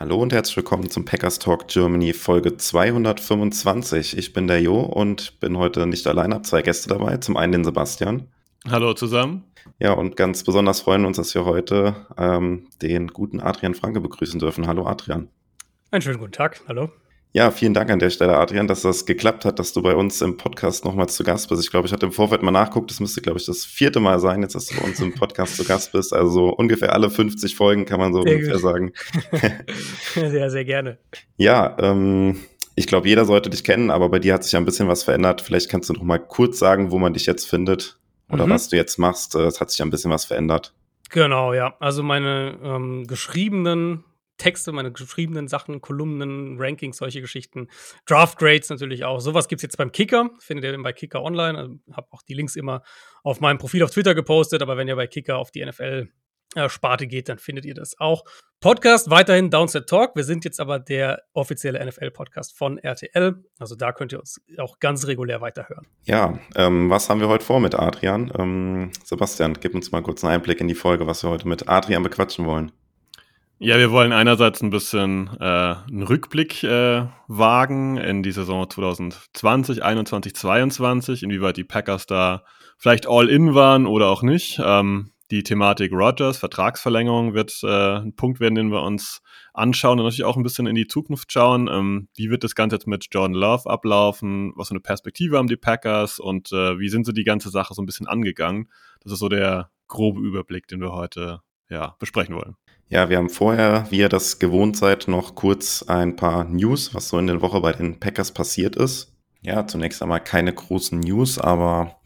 Hallo und herzlich willkommen zum Packers Talk Germany Folge 225. Ich bin der Jo und bin heute nicht allein, habe zwei Gäste dabei. Zum einen den Sebastian. Hallo zusammen. Ja, und ganz besonders freuen wir uns, dass wir heute ähm, den guten Adrian Franke begrüßen dürfen. Hallo Adrian. Einen schönen guten Tag. Hallo. Ja, vielen Dank an der Stelle, Adrian, dass das geklappt hat, dass du bei uns im Podcast nochmal zu Gast bist. Ich glaube, ich hatte im Vorfeld mal nachguckt, das müsste, glaube ich, das vierte Mal sein, jetzt, dass du bei uns im Podcast zu Gast bist. Also ungefähr alle 50 Folgen kann man so sehr ungefähr gut. sagen. sehr, sehr gerne. Ja, ähm, ich glaube, jeder sollte dich kennen, aber bei dir hat sich ja ein bisschen was verändert. Vielleicht kannst du noch mal kurz sagen, wo man dich jetzt findet oder mhm. was du jetzt machst. Es hat sich ja ein bisschen was verändert. Genau, ja. Also meine ähm, geschriebenen Texte, meine geschriebenen Sachen, Kolumnen, Rankings, solche Geschichten. Draft Grades natürlich auch. Sowas gibt es jetzt beim Kicker. Findet ihr bei Kicker online. Also, habe auch die Links immer auf meinem Profil auf Twitter gepostet. Aber wenn ihr bei Kicker auf die NFL Sparte geht, dann findet ihr das auch. Podcast weiterhin Downset Talk. Wir sind jetzt aber der offizielle NFL-Podcast von RTL. Also da könnt ihr uns auch ganz regulär weiterhören. Ja, ähm, was haben wir heute vor mit Adrian? Ähm, Sebastian, gib uns mal kurz einen Einblick in die Folge, was wir heute mit Adrian bequatschen wollen. Ja, wir wollen einerseits ein bisschen äh, einen Rückblick äh, wagen in die Saison 2020, 21, 22, inwieweit die Packers da vielleicht all-in waren oder auch nicht. Ähm, die Thematik Rogers, Vertragsverlängerung wird äh, ein Punkt werden, den wir uns anschauen und natürlich auch ein bisschen in die Zukunft schauen. Ähm, wie wird das Ganze jetzt mit Jordan Love ablaufen? Was für eine Perspektive haben die Packers und äh, wie sind sie die ganze Sache so ein bisschen angegangen? Das ist so der grobe Überblick, den wir heute ja, besprechen wollen. Ja, wir haben vorher, wie ihr das gewohnt seid, noch kurz ein paar News, was so in der Woche bei den Packers passiert ist. Ja, zunächst einmal keine großen News, aber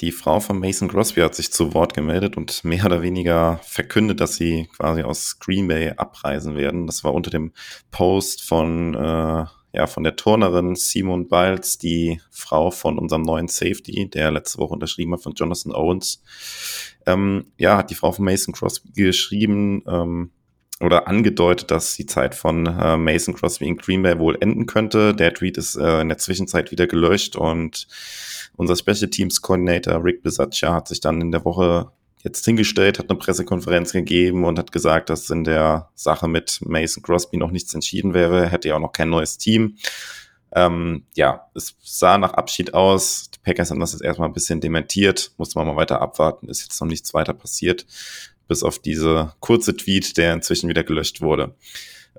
die Frau von Mason Crosby hat sich zu Wort gemeldet und mehr oder weniger verkündet, dass sie quasi aus Green Bay abreisen werden. Das war unter dem Post von, äh, ja, von der Turnerin Simon Biles, die Frau von unserem neuen Safety, der letzte Woche unterschrieben hat von Jonathan Owens ähm, ja, hat die Frau von Mason Crosby geschrieben ähm, oder angedeutet, dass die Zeit von äh, Mason Crosby in Green Bay wohl enden könnte. Der Tweet ist äh, in der Zwischenzeit wieder gelöscht und unser Special Teams Coordinator Rick Bisaccia hat sich dann in der Woche jetzt hingestellt, hat eine Pressekonferenz gegeben und hat gesagt, dass in der Sache mit Mason Crosby noch nichts entschieden wäre, hätte ja auch noch kein neues Team. Ähm, ja, es sah nach Abschied aus. Die Packers haben das jetzt erstmal ein bisschen dementiert. Muss man mal weiter abwarten. Ist jetzt noch nichts weiter passiert. Bis auf diese kurze Tweet, der inzwischen wieder gelöscht wurde.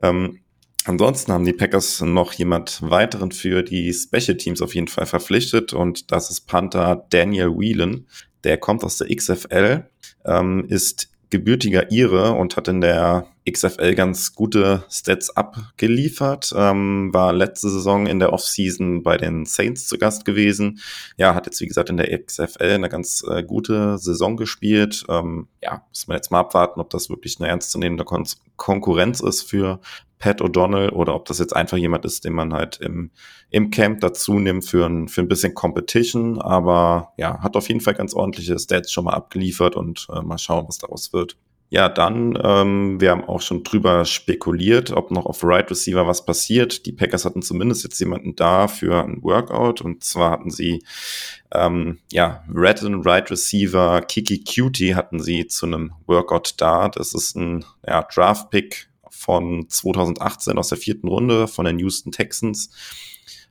Ähm, ansonsten haben die Packers noch jemand weiteren für die Special Teams auf jeden Fall verpflichtet und das ist Panther Daniel Whelan. Der kommt aus der XFL, ähm, ist gebürtiger Ire und hat in der XFL ganz gute Stats abgeliefert. Ähm, war letzte Saison in der Offseason bei den Saints zu Gast gewesen. Ja, hat jetzt wie gesagt in der XFL eine ganz äh, gute Saison gespielt. Ähm, ja, muss man jetzt mal abwarten, ob das wirklich eine ernstzunehmende Kon Konkurrenz ist für Pat O'Donnell oder ob das jetzt einfach jemand ist, den man halt im, im Camp dazu nimmt für ein, für ein bisschen Competition. Aber ja, hat auf jeden Fall ganz ordentliche Stats schon mal abgeliefert und äh, mal schauen, was daraus wird. Ja, dann, ähm, wir haben auch schon drüber spekuliert, ob noch auf Right Receiver was passiert. Die Packers hatten zumindest jetzt jemanden da für ein Workout und zwar hatten sie, ähm, ja, Red and Right Receiver Kiki Cutie hatten sie zu einem Workout da. Das ist ein ja, Draft-Pick von 2018 aus der vierten Runde von den Houston Texans.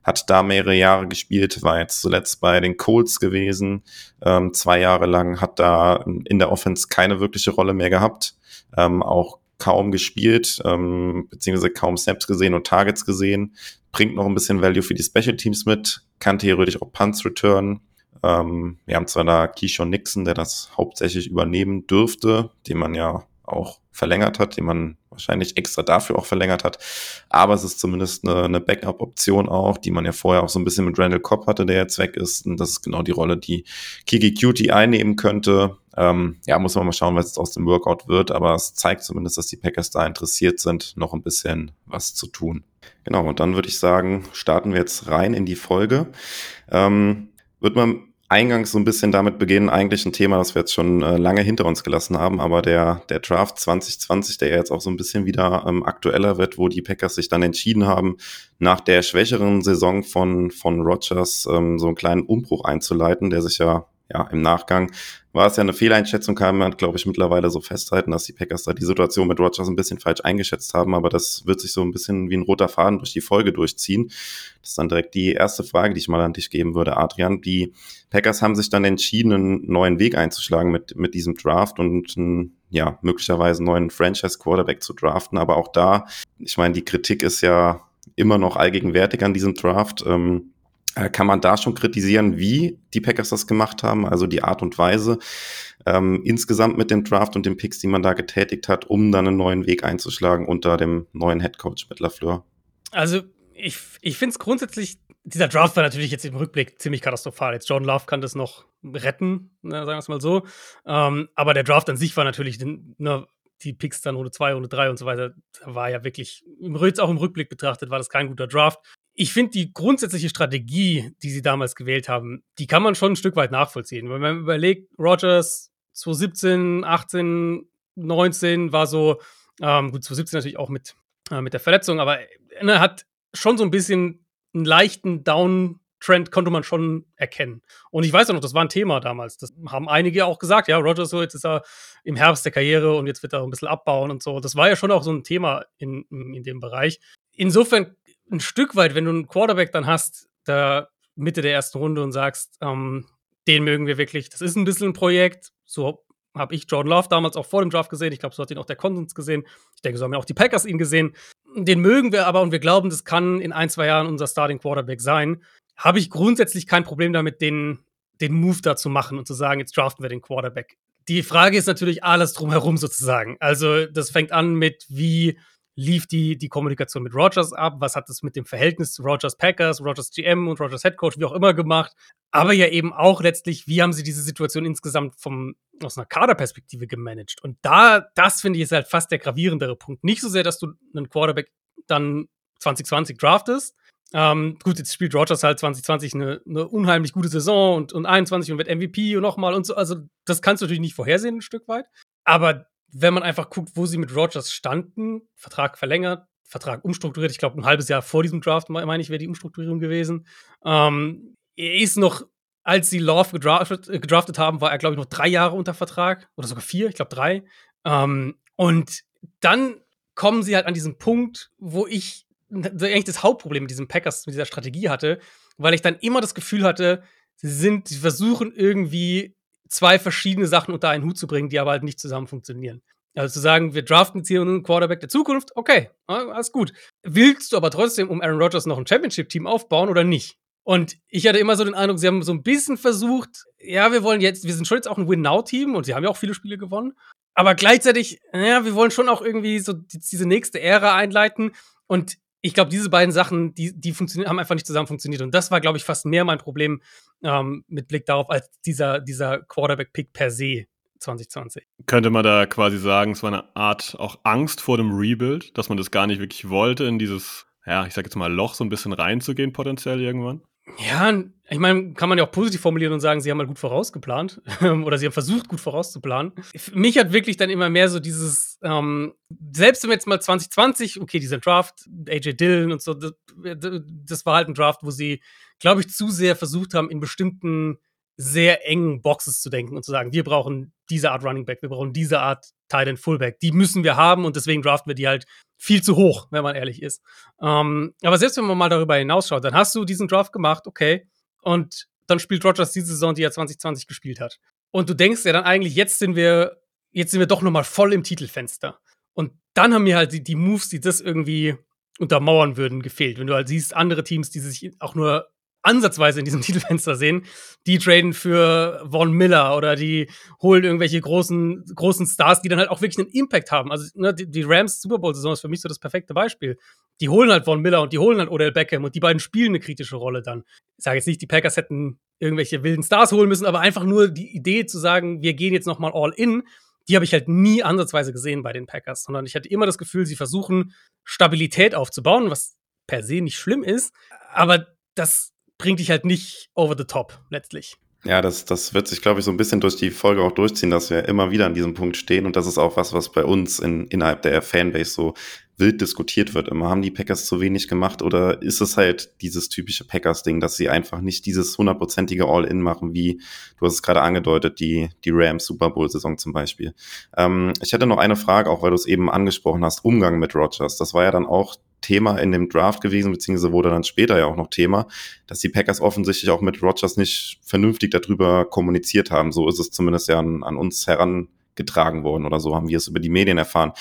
Hat da mehrere Jahre gespielt, war jetzt zuletzt bei den Colts gewesen, ähm, zwei Jahre lang, hat da in der Offense keine wirkliche Rolle mehr gehabt, ähm, auch kaum gespielt, ähm, beziehungsweise kaum Snaps gesehen und Targets gesehen, bringt noch ein bisschen Value für die Special Teams mit, kann theoretisch auch Punts returnen. Ähm, wir haben zwar da Keyshawn Nixon, der das hauptsächlich übernehmen dürfte, den man ja auch verlängert hat, den man wahrscheinlich extra dafür auch verlängert hat. Aber es ist zumindest eine, eine Backup-Option auch, die man ja vorher auch so ein bisschen mit Randall Cobb hatte, der jetzt weg ist. Und das ist genau die Rolle, die Kiki Cutie einnehmen könnte. Ähm, ja, muss man mal schauen, was jetzt aus dem Workout wird, aber es zeigt zumindest, dass die Packers da interessiert sind, noch ein bisschen was zu tun. Genau, und dann würde ich sagen, starten wir jetzt rein in die Folge. Ähm, wird man eingangs so ein bisschen damit beginnen, eigentlich ein Thema, das wir jetzt schon äh, lange hinter uns gelassen haben, aber der, der Draft 2020, der jetzt auch so ein bisschen wieder ähm, aktueller wird, wo die Packers sich dann entschieden haben, nach der schwächeren Saison von, von Rogers ähm, so einen kleinen Umbruch einzuleiten, der sich ja ja, im Nachgang war es ja eine Fehleinschätzung, kann man, glaube ich, mittlerweile so festhalten, dass die Packers da die Situation mit Rogers ein bisschen falsch eingeschätzt haben, aber das wird sich so ein bisschen wie ein roter Faden durch die Folge durchziehen. Das ist dann direkt die erste Frage, die ich mal an dich geben würde, Adrian. Die Packers haben sich dann entschieden, einen neuen Weg einzuschlagen mit, mit diesem Draft und einen, ja, möglicherweise einen neuen Franchise-Quarterback zu draften, aber auch da, ich meine, die Kritik ist ja immer noch allgegenwärtig an diesem Draft. Ähm, äh, kann man da schon kritisieren, wie die Packers das gemacht haben, also die Art und Weise ähm, insgesamt mit dem Draft und den Picks, die man da getätigt hat, um dann einen neuen Weg einzuschlagen unter dem neuen Head Coach mit LaFleur? Also ich, ich finde es grundsätzlich, dieser Draft war natürlich jetzt im Rückblick ziemlich katastrophal. Jetzt Jordan Love kann das noch retten, ne, sagen wir es mal so. Ähm, aber der Draft an sich war natürlich, ne, die Picks dann Runde 2, Runde 3 und so weiter, war ja wirklich, jetzt auch im Rückblick betrachtet, war das kein guter Draft ich finde die grundsätzliche Strategie, die sie damals gewählt haben, die kann man schon ein Stück weit nachvollziehen. Wenn man überlegt, Rogers 2017, 18, 19 war so, ähm, gut, 2017 natürlich auch mit, äh, mit der Verletzung, aber er ne, hat schon so ein bisschen einen leichten Downtrend konnte man schon erkennen. Und ich weiß auch noch, das war ein Thema damals. Das haben einige auch gesagt, ja, Rogers so, jetzt ist er im Herbst der Karriere und jetzt wird er ein bisschen abbauen und so. Das war ja schon auch so ein Thema in, in dem Bereich. Insofern ein Stück weit, wenn du einen Quarterback dann hast, da Mitte der ersten Runde und sagst, ähm, den mögen wir wirklich, das ist ein bisschen ein Projekt. So habe ich Jordan Love damals auch vor dem Draft gesehen. Ich glaube, so hat ihn auch der Konsens gesehen. Ich denke, so haben ja auch die Packers ihn gesehen. Den mögen wir aber und wir glauben, das kann in ein, zwei Jahren unser Starting Quarterback sein. Habe ich grundsätzlich kein Problem damit, den, den Move da zu machen und zu sagen, jetzt draften wir den Quarterback. Die Frage ist natürlich alles drumherum sozusagen. Also, das fängt an mit, wie lief die, die Kommunikation mit Rogers ab? Was hat das mit dem Verhältnis zu Rogers Packers, Rogers GM und Rogers Head Coach, wie auch immer gemacht? Aber ja eben auch letztlich, wie haben sie diese Situation insgesamt vom, aus einer Kaderperspektive gemanagt? Und da, das finde ich ist halt fast der gravierendere Punkt. Nicht so sehr, dass du einen Quarterback dann 2020 draftest. Ähm, gut, jetzt spielt Rogers halt 2020 eine, eine unheimlich gute Saison und, und 21 und wird MVP und nochmal und so. Also, das kannst du natürlich nicht vorhersehen, ein Stück weit. Aber wenn man einfach guckt, wo sie mit Rogers standen, Vertrag verlängert, Vertrag umstrukturiert, ich glaube, ein halbes Jahr vor diesem Draft, meine ich, wäre die Umstrukturierung gewesen. Ähm, er ist noch, als sie Love gedraftet, äh, gedraftet haben, war er, glaube ich, noch drei Jahre unter Vertrag oder sogar vier, ich glaube drei. Ähm, und dann kommen sie halt an diesen Punkt, wo ich eigentlich das Hauptproblem mit diesem Packers, mit dieser Strategie hatte, weil ich dann immer das Gefühl hatte, sie sind, sie versuchen irgendwie zwei verschiedene Sachen unter einen Hut zu bringen, die aber halt nicht zusammen funktionieren. Also zu sagen, wir draften jetzt hier einen Quarterback der Zukunft, okay, alles gut. Willst du aber trotzdem um Aaron Rodgers noch ein Championship-Team aufbauen oder nicht? Und ich hatte immer so den Eindruck, sie haben so ein bisschen versucht, ja, wir wollen jetzt, wir sind schon jetzt auch ein Win-Now-Team und sie haben ja auch viele Spiele gewonnen. Aber gleichzeitig, ja, wir wollen schon auch irgendwie so diese nächste Ära einleiten. Und ich glaube, diese beiden Sachen, die, die funktionieren, haben einfach nicht zusammen funktioniert. Und das war, glaube ich, fast mehr mein Problem ähm, mit Blick darauf, als dieser, dieser Quarterback-Pick per se 2020. Könnte man da quasi sagen, es war eine Art auch Angst vor dem Rebuild, dass man das gar nicht wirklich wollte, in dieses, ja, ich sag jetzt mal, Loch so ein bisschen reinzugehen, potenziell irgendwann? Ja, ich meine, kann man ja auch positiv formulieren und sagen, sie haben mal gut vorausgeplant oder sie haben versucht, gut vorauszuplanen. Mich hat wirklich dann immer mehr so dieses, ähm, selbst wenn jetzt mal 2020, okay, dieser Draft, AJ Dillon und so, das, das war halt ein Draft, wo sie, glaube ich, zu sehr versucht haben, in bestimmten sehr engen Boxes zu denken und zu sagen, wir brauchen diese Art Running Back, wir brauchen diese Art Tight End Fullback. Die müssen wir haben und deswegen draften wir die halt viel zu hoch, wenn man ehrlich ist. Ähm, aber selbst wenn man mal darüber hinausschaut, dann hast du diesen Draft gemacht, okay, und dann spielt Rogers diese Saison, die er 2020 gespielt hat. Und du denkst ja dann eigentlich, jetzt sind wir, jetzt sind wir doch nochmal voll im Titelfenster. Und dann haben mir halt die, die Moves, die das irgendwie untermauern würden, gefehlt. Wenn du halt siehst, andere Teams, die sich auch nur ansatzweise in diesem Titelfenster sehen, die traden für Von Miller oder die holen irgendwelche großen, großen Stars, die dann halt auch wirklich einen Impact haben. Also ne, die, Rams Super Bowl-Saison ist für mich so das perfekte Beispiel. Die holen halt Von Miller und die holen halt Odell Beckham und die beiden spielen eine kritische Rolle dann. Ich sage jetzt nicht, die Packers hätten irgendwelche wilden Stars holen müssen, aber einfach nur die Idee zu sagen, wir gehen jetzt nochmal all in, die habe ich halt nie ansatzweise gesehen bei den Packers, sondern ich hatte immer das Gefühl, sie versuchen Stabilität aufzubauen, was per se nicht schlimm ist, aber das bringt dich halt nicht over the top letztlich. Ja, das, das wird sich, glaube ich, so ein bisschen durch die Folge auch durchziehen, dass wir immer wieder an diesem Punkt stehen. Und das ist auch was, was bei uns in, innerhalb der Fanbase so wild diskutiert wird. Immer haben die Packers zu wenig gemacht oder ist es halt dieses typische Packers-Ding, dass sie einfach nicht dieses hundertprozentige All-In machen, wie du hast es gerade angedeutet, die, die Rams Super Bowl-Saison zum Beispiel. Ähm, ich hätte noch eine Frage, auch weil du es eben angesprochen hast, Umgang mit Rogers. Das war ja dann auch Thema in dem Draft gewesen, beziehungsweise wurde dann später ja auch noch Thema, dass die Packers offensichtlich auch mit Rogers nicht vernünftig darüber kommuniziert haben. So ist es zumindest ja an, an uns heran getragen worden oder so haben wir es über die Medien erfahren.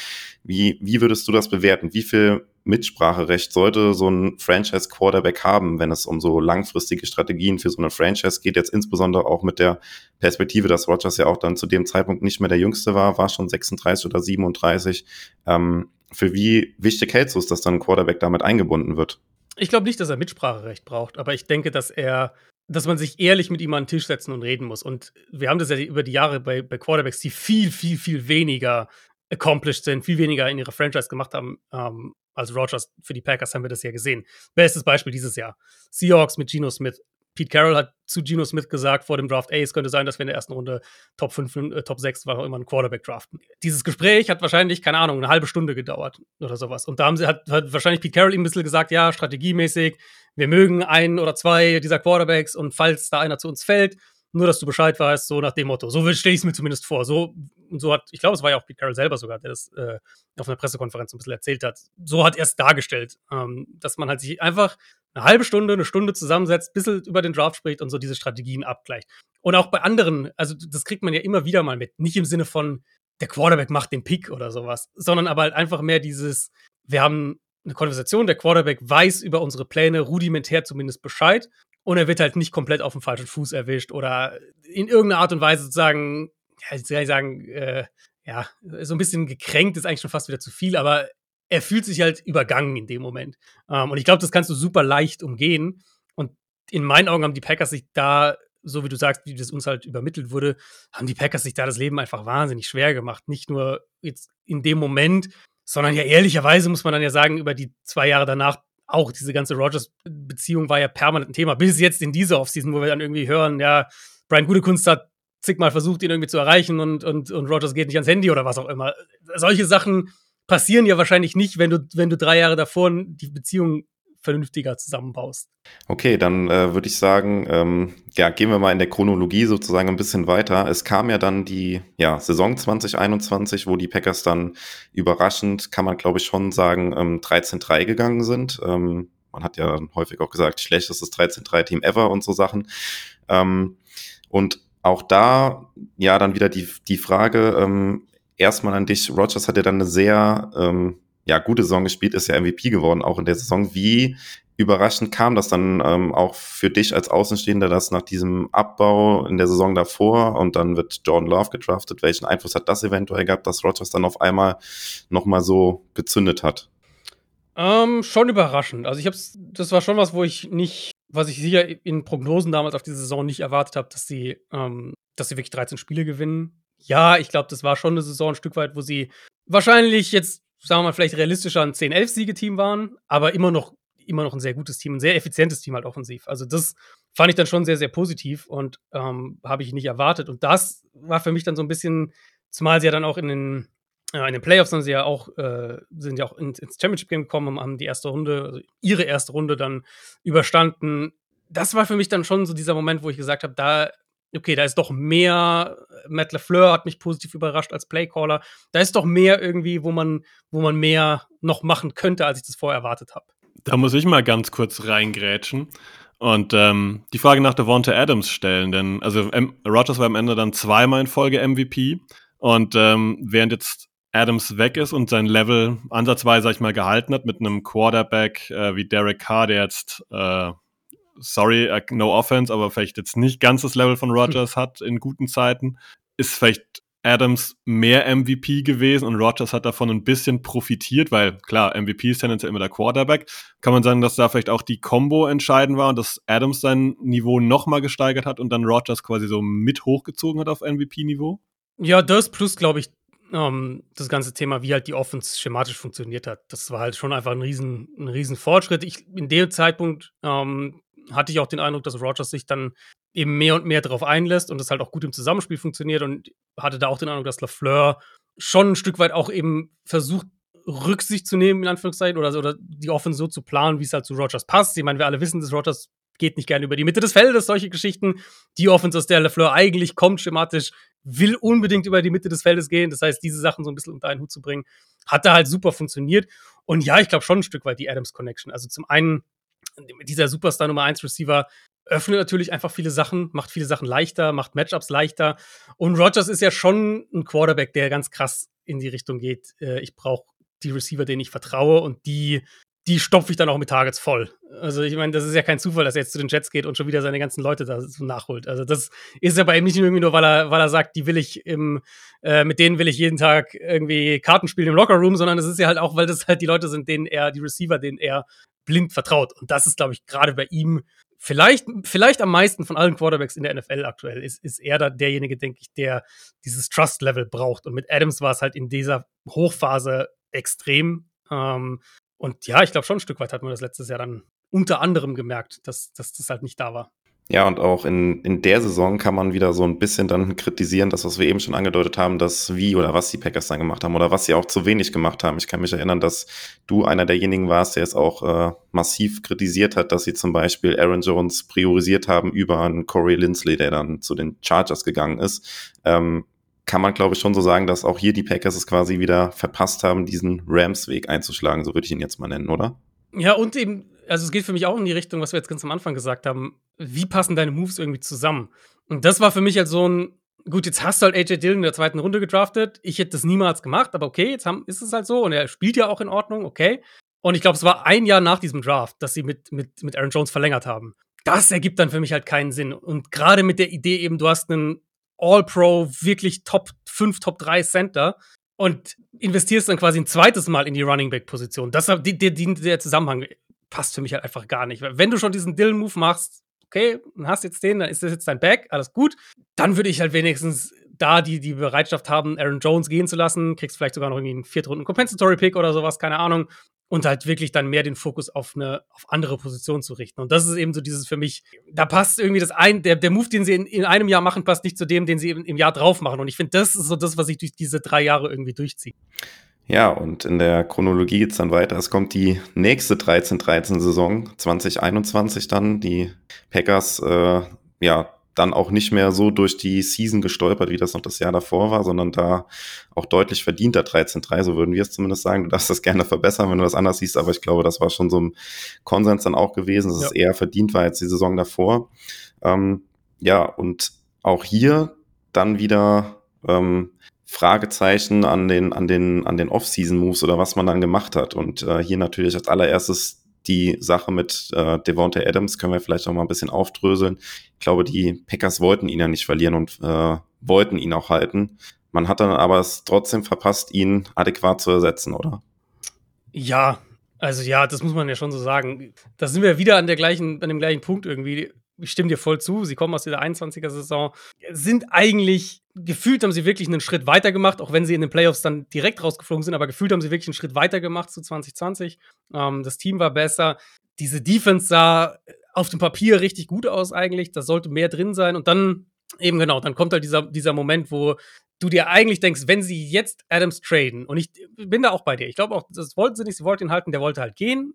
Wie, wie würdest du das bewerten? Wie viel Mitspracherecht sollte so ein Franchise-Quarterback haben, wenn es um so langfristige Strategien für so eine Franchise geht? Jetzt insbesondere auch mit der Perspektive, dass Rogers ja auch dann zu dem Zeitpunkt nicht mehr der Jüngste war, war schon 36 oder 37. Ähm, für wie wichtig hältst du es, dass dann ein Quarterback damit eingebunden wird? Ich glaube nicht, dass er Mitspracherecht braucht, aber ich denke, dass er dass man sich ehrlich mit ihm an den Tisch setzen und reden muss. Und wir haben das ja über die Jahre bei, bei Quarterbacks, die viel, viel, viel weniger accomplished sind, viel weniger in ihrer Franchise gemacht haben ähm, als Rogers für die Packers, haben wir das ja gesehen. Bestes Beispiel dieses Jahr. Seahawks mit Geno Smith. Pete Carroll hat zu Geno Smith gesagt vor dem Draft, ey, es könnte sein, dass wir in der ersten Runde Top 5, äh, Top 6, war auch immer einen Quarterback draften. Dieses Gespräch hat wahrscheinlich, keine Ahnung, eine halbe Stunde gedauert oder sowas. Und da haben sie, hat, hat wahrscheinlich Pete Carroll ihm ein bisschen gesagt, ja, strategiemäßig, wir mögen einen oder zwei dieser Quarterbacks und falls da einer zu uns fällt, nur dass du Bescheid weißt, so nach dem Motto. So stelle ich es mir zumindest vor. So, und so hat, ich glaube, es war ja auch Pete Carroll selber sogar, der das äh, auf einer Pressekonferenz ein bisschen erzählt hat. So hat er es dargestellt, ähm, dass man halt sich einfach eine halbe Stunde, eine Stunde zusammensetzt, ein bisschen über den Draft spricht und so diese Strategien abgleicht. Und auch bei anderen, also das kriegt man ja immer wieder mal mit. Nicht im Sinne von, der Quarterback macht den Pick oder sowas, sondern aber halt einfach mehr dieses, wir haben eine Konversation, der Quarterback weiß über unsere Pläne rudimentär zumindest Bescheid und er wird halt nicht komplett auf dem falschen Fuß erwischt oder in irgendeiner Art und Weise sozusagen, ja, ich sagen, äh, ja, so ein bisschen gekränkt ist eigentlich schon fast wieder zu viel, aber er fühlt sich halt übergangen in dem Moment. Ähm, und ich glaube, das kannst du super leicht umgehen. Und in meinen Augen haben die Packers sich da, so wie du sagst, wie das uns halt übermittelt wurde, haben die Packers sich da das Leben einfach wahnsinnig schwer gemacht. Nicht nur jetzt in dem Moment, sondern ja ehrlicherweise muss man dann ja sagen, über die zwei Jahre danach auch diese ganze Rogers-Beziehung war ja permanent ein Thema, bis jetzt in dieser Offseason, wo wir dann irgendwie hören, ja, Brian Gutekunst hat zigmal versucht, ihn irgendwie zu erreichen und, und, und Rogers geht nicht ans Handy oder was auch immer. Solche Sachen passieren ja wahrscheinlich nicht, wenn du, wenn du drei Jahre davor die Beziehung vernünftiger zusammenbaust. Okay, dann äh, würde ich sagen, ähm, ja, gehen wir mal in der Chronologie sozusagen ein bisschen weiter. Es kam ja dann die ja, Saison 2021, wo die Packers dann überraschend, kann man glaube ich schon sagen, ähm, 13-3 gegangen sind. Ähm, man hat ja häufig auch gesagt, schlechtestes 13-3-Team ever und so Sachen. Ähm, und auch da, ja, dann wieder die, die Frage, ähm, erstmal an dich. Rogers hat ja dann eine sehr ähm, ja, gute Saison gespielt, ist ja MVP geworden, auch in der Saison. Wie überraschend kam das dann ähm, auch für dich als Außenstehender, dass nach diesem Abbau in der Saison davor und dann wird Jordan Love gedraftet, welchen Einfluss hat das eventuell gehabt, dass Rogers dann auf einmal nochmal so gezündet hat? Ähm, schon überraschend. Also ich hab's, das war schon was, wo ich nicht, was ich sicher in Prognosen damals auf die Saison nicht erwartet habe, dass sie, ähm, dass sie wirklich 13 Spiele gewinnen. Ja, ich glaube, das war schon eine Saison ein Stück weit, wo sie wahrscheinlich jetzt sagen wir mal, vielleicht realistischer ein 10-11-Siege-Team waren, aber immer noch, immer noch ein sehr gutes Team, ein sehr effizientes Team halt offensiv. Also das fand ich dann schon sehr, sehr positiv und ähm, habe ich nicht erwartet. Und das war für mich dann so ein bisschen, zumal sie ja dann auch in den, äh, in den Playoffs sind sie ja auch, äh, sind ja auch ins, ins Championship-Game gekommen und haben die erste Runde, also ihre erste Runde dann überstanden. Das war für mich dann schon so dieser Moment, wo ich gesagt habe, da okay, da ist doch mehr, Matt LeFleur hat mich positiv überrascht als Playcaller. Da ist doch mehr irgendwie, wo man, wo man mehr noch machen könnte, als ich das vorher erwartet habe. Da muss ich mal ganz kurz reingrätschen und ähm, die Frage nach Devonta Adams stellen, denn also M Rogers war am Ende dann zweimal in Folge MVP und ähm, während jetzt Adams weg ist und sein Level ansatzweise, sag ich mal, gehalten hat mit einem Quarterback äh, wie Derek Carr, der jetzt äh, sorry, uh, no offense, aber vielleicht jetzt nicht ganz das Level von Rogers hm. hat in guten Zeiten, ist vielleicht Adams mehr MVP gewesen und Rogers hat davon ein bisschen profitiert, weil klar, MVP ist tendenziell immer der Quarterback. Kann man sagen, dass da vielleicht auch die Combo entscheidend war und dass Adams sein Niveau nochmal gesteigert hat und dann Rogers quasi so mit hochgezogen hat auf MVP-Niveau? Ja, das plus, glaube ich, ähm, das ganze Thema, wie halt die Offense schematisch funktioniert hat. Das war halt schon einfach ein riesen, ein riesen Fortschritt. Ich, in dem Zeitpunkt ähm, hatte ich auch den Eindruck, dass Rogers sich dann eben mehr und mehr darauf einlässt und das halt auch gut im Zusammenspiel funktioniert und hatte da auch den Eindruck, dass LaFleur schon ein Stück weit auch eben versucht, Rücksicht zu nehmen, in Anführungszeichen, oder, oder die Offense so zu planen, wie es halt zu Rogers passt. Ich meine, wir alle wissen, dass Rogers geht nicht gerne über die Mitte des Feldes, solche Geschichten. Die Offense, aus der LeFleur eigentlich kommt, schematisch, will unbedingt über die Mitte des Feldes gehen. Das heißt, diese Sachen so ein bisschen unter einen Hut zu bringen, hat da halt super funktioniert. Und ja, ich glaube schon ein Stück weit die Adams Connection. Also zum einen, dieser Superstar Nummer 1 Receiver öffnet natürlich einfach viele Sachen, macht viele Sachen leichter, macht Matchups leichter. Und Rogers ist ja schon ein Quarterback, der ganz krass in die Richtung geht. Äh, ich brauche die Receiver, denen ich vertraue und die die stopfe ich dann auch mit Targets voll. Also ich meine, das ist ja kein Zufall, dass er jetzt zu den Jets geht und schon wieder seine ganzen Leute da so nachholt. Also das ist ja bei ihm nicht irgendwie nur, weil er, weil er sagt, die will ich im, äh, mit denen will ich jeden Tag irgendwie Karten spielen im Lockerroom, sondern es ist ja halt auch, weil das halt die Leute sind, denen er, die Receiver, denen er blind vertraut. Und das ist, glaube ich, gerade bei ihm vielleicht, vielleicht am meisten von allen Quarterbacks in der NFL aktuell ist, ist er da derjenige, denke ich, der dieses Trust-Level braucht. Und mit Adams war es halt in dieser Hochphase extrem. Ähm, und ja, ich glaube schon ein Stück weit hat man das letztes Jahr dann unter anderem gemerkt, dass, dass das halt nicht da war. Ja, und auch in, in der Saison kann man wieder so ein bisschen dann kritisieren, das, was wir eben schon angedeutet haben, dass wie oder was die Packers dann gemacht haben oder was sie auch zu wenig gemacht haben. Ich kann mich erinnern, dass du einer derjenigen warst, der es auch äh, massiv kritisiert hat, dass sie zum Beispiel Aaron Jones priorisiert haben über einen Corey Lindsley, der dann zu den Chargers gegangen ist. Ähm, kann man, glaube ich, schon so sagen, dass auch hier die Packers es quasi wieder verpasst haben, diesen Rams-Weg einzuschlagen, so würde ich ihn jetzt mal nennen, oder? Ja, und eben, also es geht für mich auch in die Richtung, was wir jetzt ganz am Anfang gesagt haben, wie passen deine Moves irgendwie zusammen? Und das war für mich halt so ein, gut, jetzt hast du halt AJ Dillon in der zweiten Runde gedraftet. Ich hätte das niemals gemacht, aber okay, jetzt haben, ist es halt so und er spielt ja auch in Ordnung, okay. Und ich glaube, es war ein Jahr nach diesem Draft, dass sie mit, mit, mit Aaron Jones verlängert haben. Das ergibt dann für mich halt keinen Sinn. Und gerade mit der Idee eben, du hast einen All-Pro, wirklich Top 5, Top 3 Center und investierst dann quasi ein zweites Mal in die Running Back-Position. Das, die, die, der Zusammenhang passt für mich halt einfach gar nicht. Wenn du schon diesen Dill-Move machst, okay, hast jetzt den, dann ist das jetzt dein Back, alles gut. Dann würde ich halt wenigstens da die, die Bereitschaft haben, Aaron Jones gehen zu lassen, kriegst vielleicht sogar noch irgendwie einen viertrunden Compensatory Pick oder sowas, keine Ahnung, und halt wirklich dann mehr den Fokus auf eine auf andere Position zu richten. Und das ist eben so dieses für mich, da passt irgendwie das ein, der, der Move, den sie in, in einem Jahr machen, passt nicht zu dem, den sie im, im Jahr drauf machen. Und ich finde, das ist so das, was sich durch diese drei Jahre irgendwie durchzieht. Ja, und in der Chronologie geht's dann weiter. Es kommt die nächste 13-13-Saison, 2021 dann. Die Packers, äh, ja, dann auch nicht mehr so durch die Season gestolpert, wie das noch das Jahr davor war, sondern da auch deutlich verdienter 13-3, so würden wir es zumindest sagen. Du darfst das gerne verbessern, wenn du das anders siehst, aber ich glaube, das war schon so ein Konsens dann auch gewesen, dass ja. es eher verdient war als die Saison davor. Ähm, ja, und auch hier dann wieder ähm, Fragezeichen an den, an den, an den Off-Season-Moves oder was man dann gemacht hat. Und äh, hier natürlich als allererstes die Sache mit äh, Devonta Adams können wir vielleicht auch mal ein bisschen aufdröseln. Ich glaube, die Packers wollten ihn ja nicht verlieren und äh, wollten ihn auch halten. Man hat dann aber es trotzdem verpasst, ihn adäquat zu ersetzen, oder? Ja, also ja, das muss man ja schon so sagen. Da sind wir wieder an der gleichen, an dem gleichen Punkt irgendwie ich stimme dir voll zu, sie kommen aus dieser 21er-Saison, sind eigentlich, gefühlt haben sie wirklich einen Schritt weiter gemacht, auch wenn sie in den Playoffs dann direkt rausgeflogen sind, aber gefühlt haben sie wirklich einen Schritt weiter gemacht zu 2020. Ähm, das Team war besser. Diese Defense sah auf dem Papier richtig gut aus eigentlich. Da sollte mehr drin sein. Und dann, eben genau, dann kommt halt dieser, dieser Moment, wo du dir eigentlich denkst, wenn sie jetzt Adams traden, und ich bin da auch bei dir, ich glaube auch, das wollten sie nicht, sie wollten ihn halten, der wollte halt gehen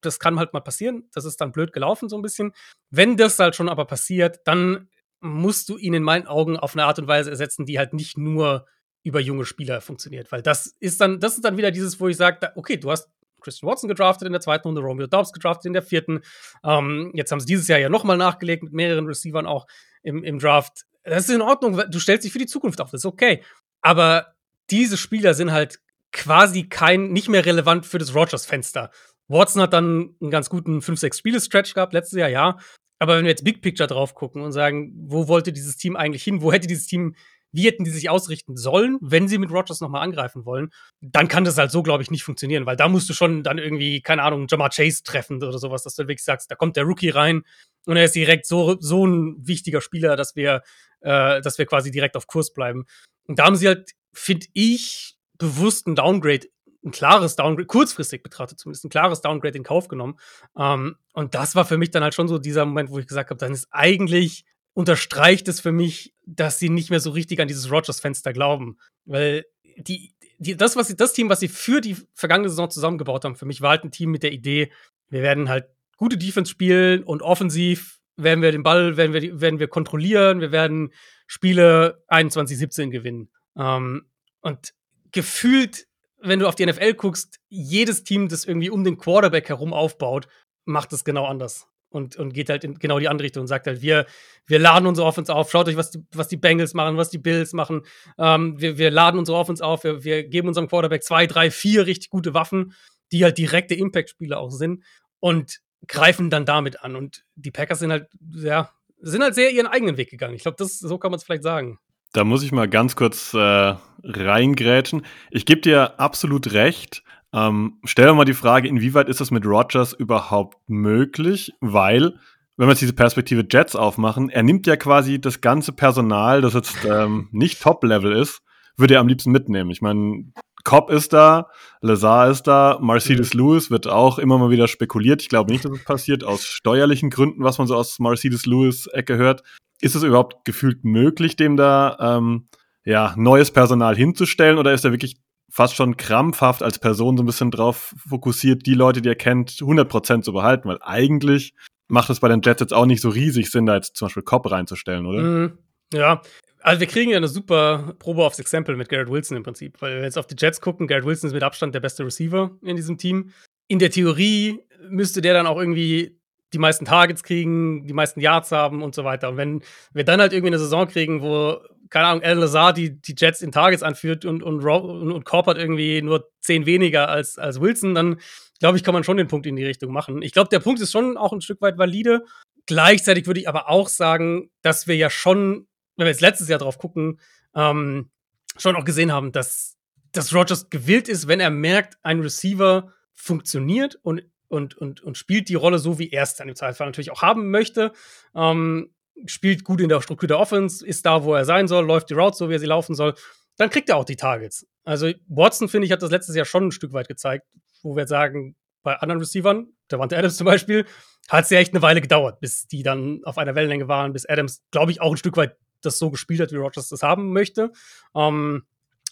das kann halt mal passieren. Das ist dann blöd gelaufen, so ein bisschen. Wenn das halt schon aber passiert, dann musst du ihn in meinen Augen auf eine Art und Weise ersetzen, die halt nicht nur über junge Spieler funktioniert. Weil das ist dann, das ist dann wieder dieses, wo ich sage, okay, du hast Christian Watson gedraftet in der zweiten Runde, Romeo Dobbs gedraftet in der vierten. Ähm, jetzt haben sie dieses Jahr ja nochmal nachgelegt mit mehreren Receivern auch im, im Draft. Das ist in Ordnung, du stellst dich für die Zukunft auf, das ist okay. Aber diese Spieler sind halt quasi kein, nicht mehr relevant für das Rogers-Fenster. Watson hat dann einen ganz guten 5-6-Spiele-Stretch gehabt, letztes Jahr, ja. Aber wenn wir jetzt Big Picture drauf gucken und sagen, wo wollte dieses Team eigentlich hin? Wo hätte dieses Team wie hätten die sich ausrichten sollen, wenn sie mit Rogers nochmal angreifen wollen, dann kann das halt so, glaube ich, nicht funktionieren, weil da musst du schon dann irgendwie, keine Ahnung, Jamar Chase treffen oder sowas, dass du wirklich sagst, da kommt der Rookie rein und er ist direkt so, so ein wichtiger Spieler, dass wir, äh, dass wir quasi direkt auf Kurs bleiben. Und da haben sie halt, finde ich, bewusst ein Downgrade ein klares Downgrade, kurzfristig betrachtet zumindest, ein klares Downgrade in Kauf genommen. Ähm, und das war für mich dann halt schon so dieser Moment, wo ich gesagt habe, dann ist eigentlich, unterstreicht es für mich, dass sie nicht mehr so richtig an dieses Rogers-Fenster glauben. Weil die, die, das, was sie, das Team, was sie für die vergangene Saison zusammengebaut haben, für mich war halt ein Team mit der Idee, wir werden halt gute Defense spielen und offensiv werden wir den Ball, werden wir, werden wir kontrollieren, wir werden Spiele 21-17 gewinnen. Ähm, und gefühlt wenn du auf die NFL guckst, jedes Team, das irgendwie um den Quarterback herum aufbaut, macht es genau anders. Und, und geht halt in genau die andere Richtung und sagt halt, wir, wir laden unsere Offense auf, schaut euch, was die, was die Bengals machen, was die Bills machen. Ähm, wir, wir laden unsere Offense auf, wir, wir geben unserem Quarterback zwei, drei, vier richtig gute Waffen, die halt direkte Impact-Spieler auch sind und greifen dann damit an. Und die Packers sind halt, ja, sind halt sehr ihren eigenen Weg gegangen. Ich glaube, so kann man es vielleicht sagen. Da muss ich mal ganz kurz äh, reingrätschen. Ich gebe dir absolut recht. Ähm, stell dir mal die Frage, inwieweit ist das mit Rogers überhaupt möglich? Weil, wenn wir jetzt diese Perspektive Jets aufmachen, er nimmt ja quasi das ganze Personal, das jetzt ähm, nicht Top-Level ist, würde er am liebsten mitnehmen. Ich meine, Cobb ist da, Lazar ist da, Mercedes mhm. Lewis wird auch immer mal wieder spekuliert. Ich glaube nicht, dass es passiert, aus steuerlichen Gründen, was man so aus Mercedes Lewis Ecke hört. Ist es überhaupt gefühlt möglich, dem da ähm, ja, neues Personal hinzustellen oder ist er wirklich fast schon krampfhaft als Person so ein bisschen drauf fokussiert, die Leute, die er kennt, 100% zu behalten? Weil eigentlich macht es bei den Jets jetzt auch nicht so riesig Sinn, da jetzt zum Beispiel Cobb reinzustellen, oder? Mm, ja, also wir kriegen ja eine super Probe aufs Exempel mit Garrett Wilson im Prinzip. Weil wenn wir jetzt auf die Jets gucken, Garrett Wilson ist mit Abstand der beste Receiver in diesem Team. In der Theorie müsste der dann auch irgendwie die meisten Targets kriegen, die meisten Yards haben und so weiter. Und wenn wir dann halt irgendwie eine Saison kriegen, wo, keine Ahnung, Al Lazar die, die Jets in Targets anführt und, und, und, und Korb hat irgendwie nur zehn weniger als, als Wilson, dann glaube ich, kann man schon den Punkt in die Richtung machen. Ich glaube, der Punkt ist schon auch ein Stück weit valide. Gleichzeitig würde ich aber auch sagen, dass wir ja schon, wenn wir jetzt letztes Jahr drauf gucken, ähm, schon auch gesehen haben, dass, dass Rogers gewillt ist, wenn er merkt, ein Receiver funktioniert und und, und, und spielt die Rolle so, wie er es dann im Zweifelsfall natürlich auch haben möchte. Ähm, spielt gut in der Struktur der Offense, ist da, wo er sein soll, läuft die Route so, wie er sie laufen soll, dann kriegt er auch die Targets. Also Watson, finde ich, hat das letztes Jahr schon ein Stück weit gezeigt, wo wir sagen, bei anderen Receivern, der Wante Adams zum Beispiel, hat es ja echt eine Weile gedauert, bis die dann auf einer Wellenlänge waren, bis Adams, glaube ich, auch ein Stück weit das so gespielt hat, wie Rogers das haben möchte. Ähm,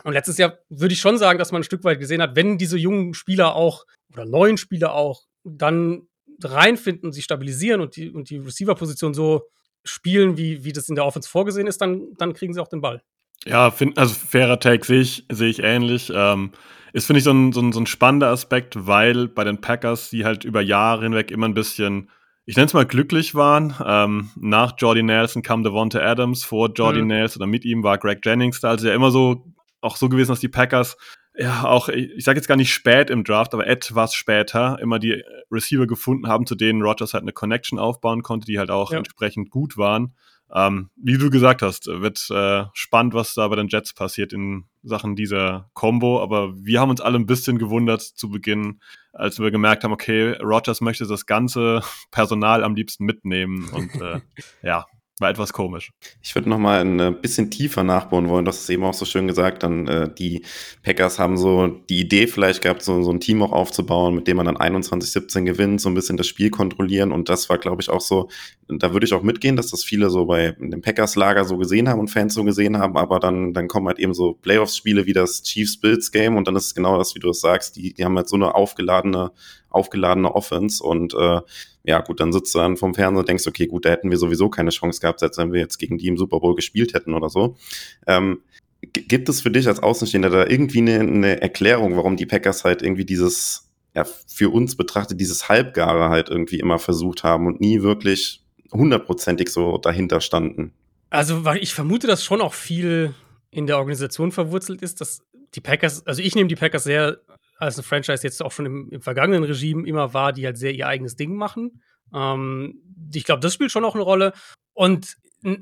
und letztes Jahr würde ich schon sagen, dass man ein Stück weit gesehen hat, wenn diese jungen Spieler auch oder neuen Spieler auch dann reinfinden, sie stabilisieren und die, und die Receiver-Position so spielen, wie, wie das in der Offense vorgesehen ist, dann, dann kriegen sie auch den Ball. Ja, find, also fairer Take sehe ich, sehe ich ähnlich. Ähm, ist, finde ich, so ein, so, ein, so ein spannender Aspekt, weil bei den Packers sie halt über Jahre hinweg immer ein bisschen, ich nenne es mal glücklich waren. Ähm, nach Jordy Nelson kam Devonta Adams, vor Jordy mhm. Nelson oder mit ihm war Greg Jennings da. Also ja immer so, auch so gewesen, dass die Packers ja, auch, ich sage jetzt gar nicht spät im Draft, aber etwas später immer die Receiver gefunden haben, zu denen Rogers halt eine Connection aufbauen konnte, die halt auch ja. entsprechend gut waren. Ähm, wie du gesagt hast, wird äh, spannend, was da bei den Jets passiert in Sachen dieser Combo. Aber wir haben uns alle ein bisschen gewundert zu Beginn, als wir gemerkt haben, okay, Rogers möchte das ganze Personal am liebsten mitnehmen. Und äh, ja, war etwas komisch. Ich würde noch mal ein äh, bisschen tiefer nachbauen wollen. Das ist eben auch so schön gesagt. Dann äh, die Packers haben so die Idee vielleicht gehabt, so, so ein Team auch aufzubauen, mit dem man dann 21-17 gewinnt, so ein bisschen das Spiel kontrollieren. Und das war, glaube ich, auch so. Da würde ich auch mitgehen, dass das viele so bei dem Packers-Lager so gesehen haben und Fans so gesehen haben. Aber dann dann kommen halt eben so Playoffs-Spiele wie das Chiefs-Bills-Game und dann ist es genau das, wie du es sagst. Die die haben halt so eine aufgeladene aufgeladene Offense und äh, ja gut, dann sitzt du dann vom Fernseher und denkst, okay, gut, da hätten wir sowieso keine Chance gehabt, als wenn wir jetzt gegen die im Super Bowl gespielt hätten oder so. Ähm, gibt es für dich als Außenstehender da irgendwie eine, eine Erklärung, warum die Packers halt irgendwie dieses, ja, für uns betrachtet, dieses Halbgare halt irgendwie immer versucht haben und nie wirklich hundertprozentig so dahinter standen? Also, weil ich vermute, dass schon auch viel in der Organisation verwurzelt ist, dass die Packers, also ich nehme die Packers sehr als eine Franchise jetzt auch schon im, im vergangenen Regime immer war, die halt sehr ihr eigenes Ding machen. Ähm, ich glaube, das spielt schon auch eine Rolle. Und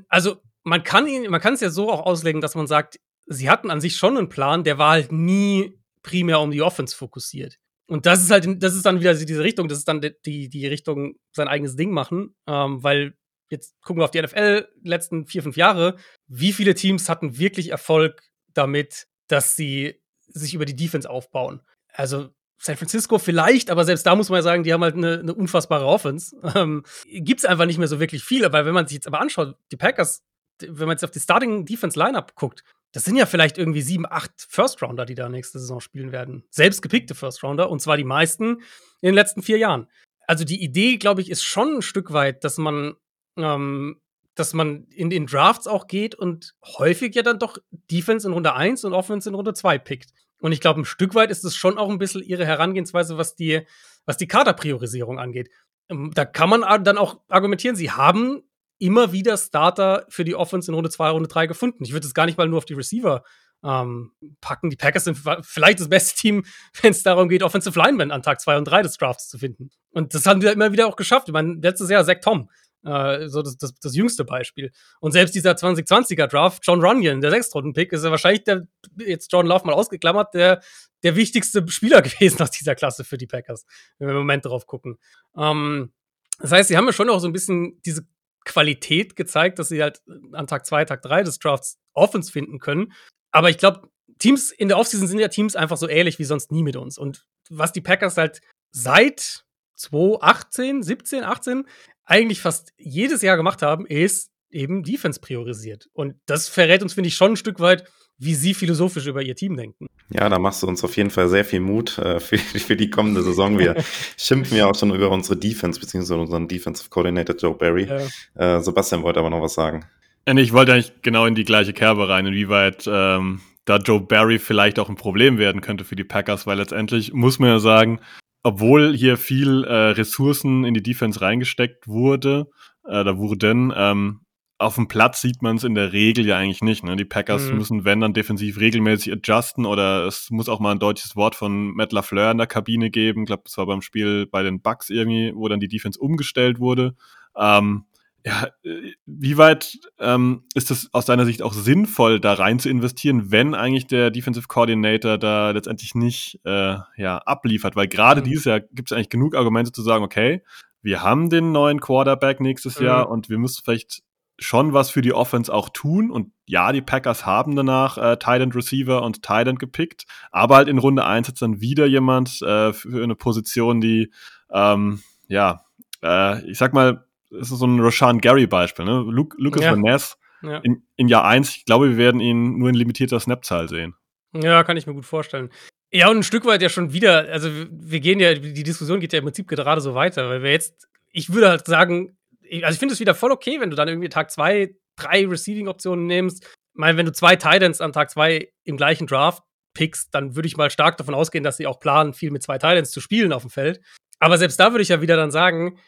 also man kann ihn, man kann es ja so auch auslegen, dass man sagt, sie hatten an sich schon einen Plan, der war halt nie primär um die Offense fokussiert. Und das ist halt, das ist dann wieder diese Richtung, das ist dann die, die Richtung sein eigenes Ding machen, ähm, weil jetzt gucken wir auf die NFL letzten vier, fünf Jahre. Wie viele Teams hatten wirklich Erfolg damit, dass sie sich über die Defense aufbauen? Also San Francisco vielleicht, aber selbst da muss man ja sagen, die haben halt eine, eine unfassbare Offense. Ähm, Gibt es einfach nicht mehr so wirklich viel, weil wenn man sich jetzt aber anschaut, die Packers, wenn man jetzt auf die Starting Defense Lineup guckt, das sind ja vielleicht irgendwie sieben, acht First Rounder, die da nächste Saison spielen werden. Selbst gepickte First Rounder und zwar die meisten in den letzten vier Jahren. Also die Idee, glaube ich, ist schon ein Stück weit, dass man, ähm, dass man in den Drafts auch geht und häufig ja dann doch Defense in Runde 1 und Offense in Runde 2 pickt. Und ich glaube, ein Stück weit ist es schon auch ein bisschen ihre Herangehensweise, was die, was die Kaderpriorisierung angeht. Ähm, da kann man dann auch argumentieren, sie haben immer wieder Starter für die Offense in Runde 2, Runde 3 gefunden. Ich würde es gar nicht mal nur auf die Receiver ähm, packen. Die Packers sind vielleicht das beste Team, wenn es darum geht, Offensive Linemen an Tag 2 und 3 des Drafts zu finden. Und das haben wir immer wieder auch geschafft. Ich meine, letztes Jahr Zach Tom, äh, so das, das, das jüngste Beispiel. Und selbst dieser 2020er Draft, John Runyon, der Sechstrunden-Pick, ist ja wahrscheinlich der, jetzt John Love mal ausgeklammert, der, der wichtigste Spieler gewesen aus dieser Klasse für die Packers, wenn wir im Moment drauf gucken. Ähm, das heißt, sie haben ja schon auch so ein bisschen diese Qualität gezeigt, dass sie halt an Tag 2, Tag 3 des Drafts Offense finden können. Aber ich glaube, Teams in der Offseason sind ja Teams einfach so ähnlich wie sonst nie mit uns. Und was die Packers halt seit 2018, 17, 18 eigentlich fast jedes Jahr gemacht haben, ist eben Defense priorisiert. Und das verrät uns, finde ich, schon ein Stück weit, wie sie philosophisch über ihr Team denken. Ja, da machst du uns auf jeden Fall sehr viel Mut äh, für, für die kommende Saison. Wir schimpfen ja auch schon über unsere Defense, beziehungsweise unseren Defensive Coordinator Joe Barry. Ja. Äh, Sebastian wollte aber noch was sagen. Ich wollte eigentlich genau in die gleiche Kerbe rein, inwieweit ähm, da Joe Barry vielleicht auch ein Problem werden könnte für die Packers, weil letztendlich muss man ja sagen, obwohl hier viel äh, Ressourcen in die Defense reingesteckt wurde, äh, da wurden, ähm, auf dem Platz sieht man es in der Regel ja eigentlich nicht. Ne? Die Packers mhm. müssen, wenn dann defensiv regelmäßig adjusten oder es muss auch mal ein deutsches Wort von Matt LaFleur in der Kabine geben. Ich glaube, das war beim Spiel bei den Bucks irgendwie, wo dann die Defense umgestellt wurde. Ähm, ja, äh, wie weit ähm, ist es aus deiner Sicht auch sinnvoll, da rein zu investieren, wenn eigentlich der Defensive Coordinator da letztendlich nicht äh, ja, abliefert? Weil gerade mhm. dieses Jahr gibt es eigentlich genug Argumente zu sagen, okay, wir haben den neuen Quarterback nächstes mhm. Jahr und wir müssen vielleicht schon was für die Offense auch tun. Und ja, die Packers haben danach äh, Thailand Receiver und Thailand gepickt, aber halt in Runde 1 hat dann wieder jemand äh, für eine Position, die, ähm, ja, äh, ich sag mal, es ist so ein Rashan Gary-Beispiel, ne? Luke, Lucas ja. Van Ness ja. in, in Jahr 1, ich glaube, wir werden ihn nur in limitierter Snap-Zahl sehen. Ja, kann ich mir gut vorstellen. Ja, und ein Stück weit ja schon wieder, also wir gehen ja, die Diskussion geht ja im Prinzip gerade so weiter, weil wir jetzt, ich würde halt sagen, also ich finde es wieder voll okay, wenn du dann irgendwie Tag zwei, drei Receiving-Optionen nimmst. Ich meine, wenn du zwei Titans an Tag zwei im gleichen Draft pickst, dann würde ich mal stark davon ausgehen, dass sie auch planen, viel mit zwei Titans zu spielen auf dem Feld. Aber selbst da würde ich ja wieder dann sagen,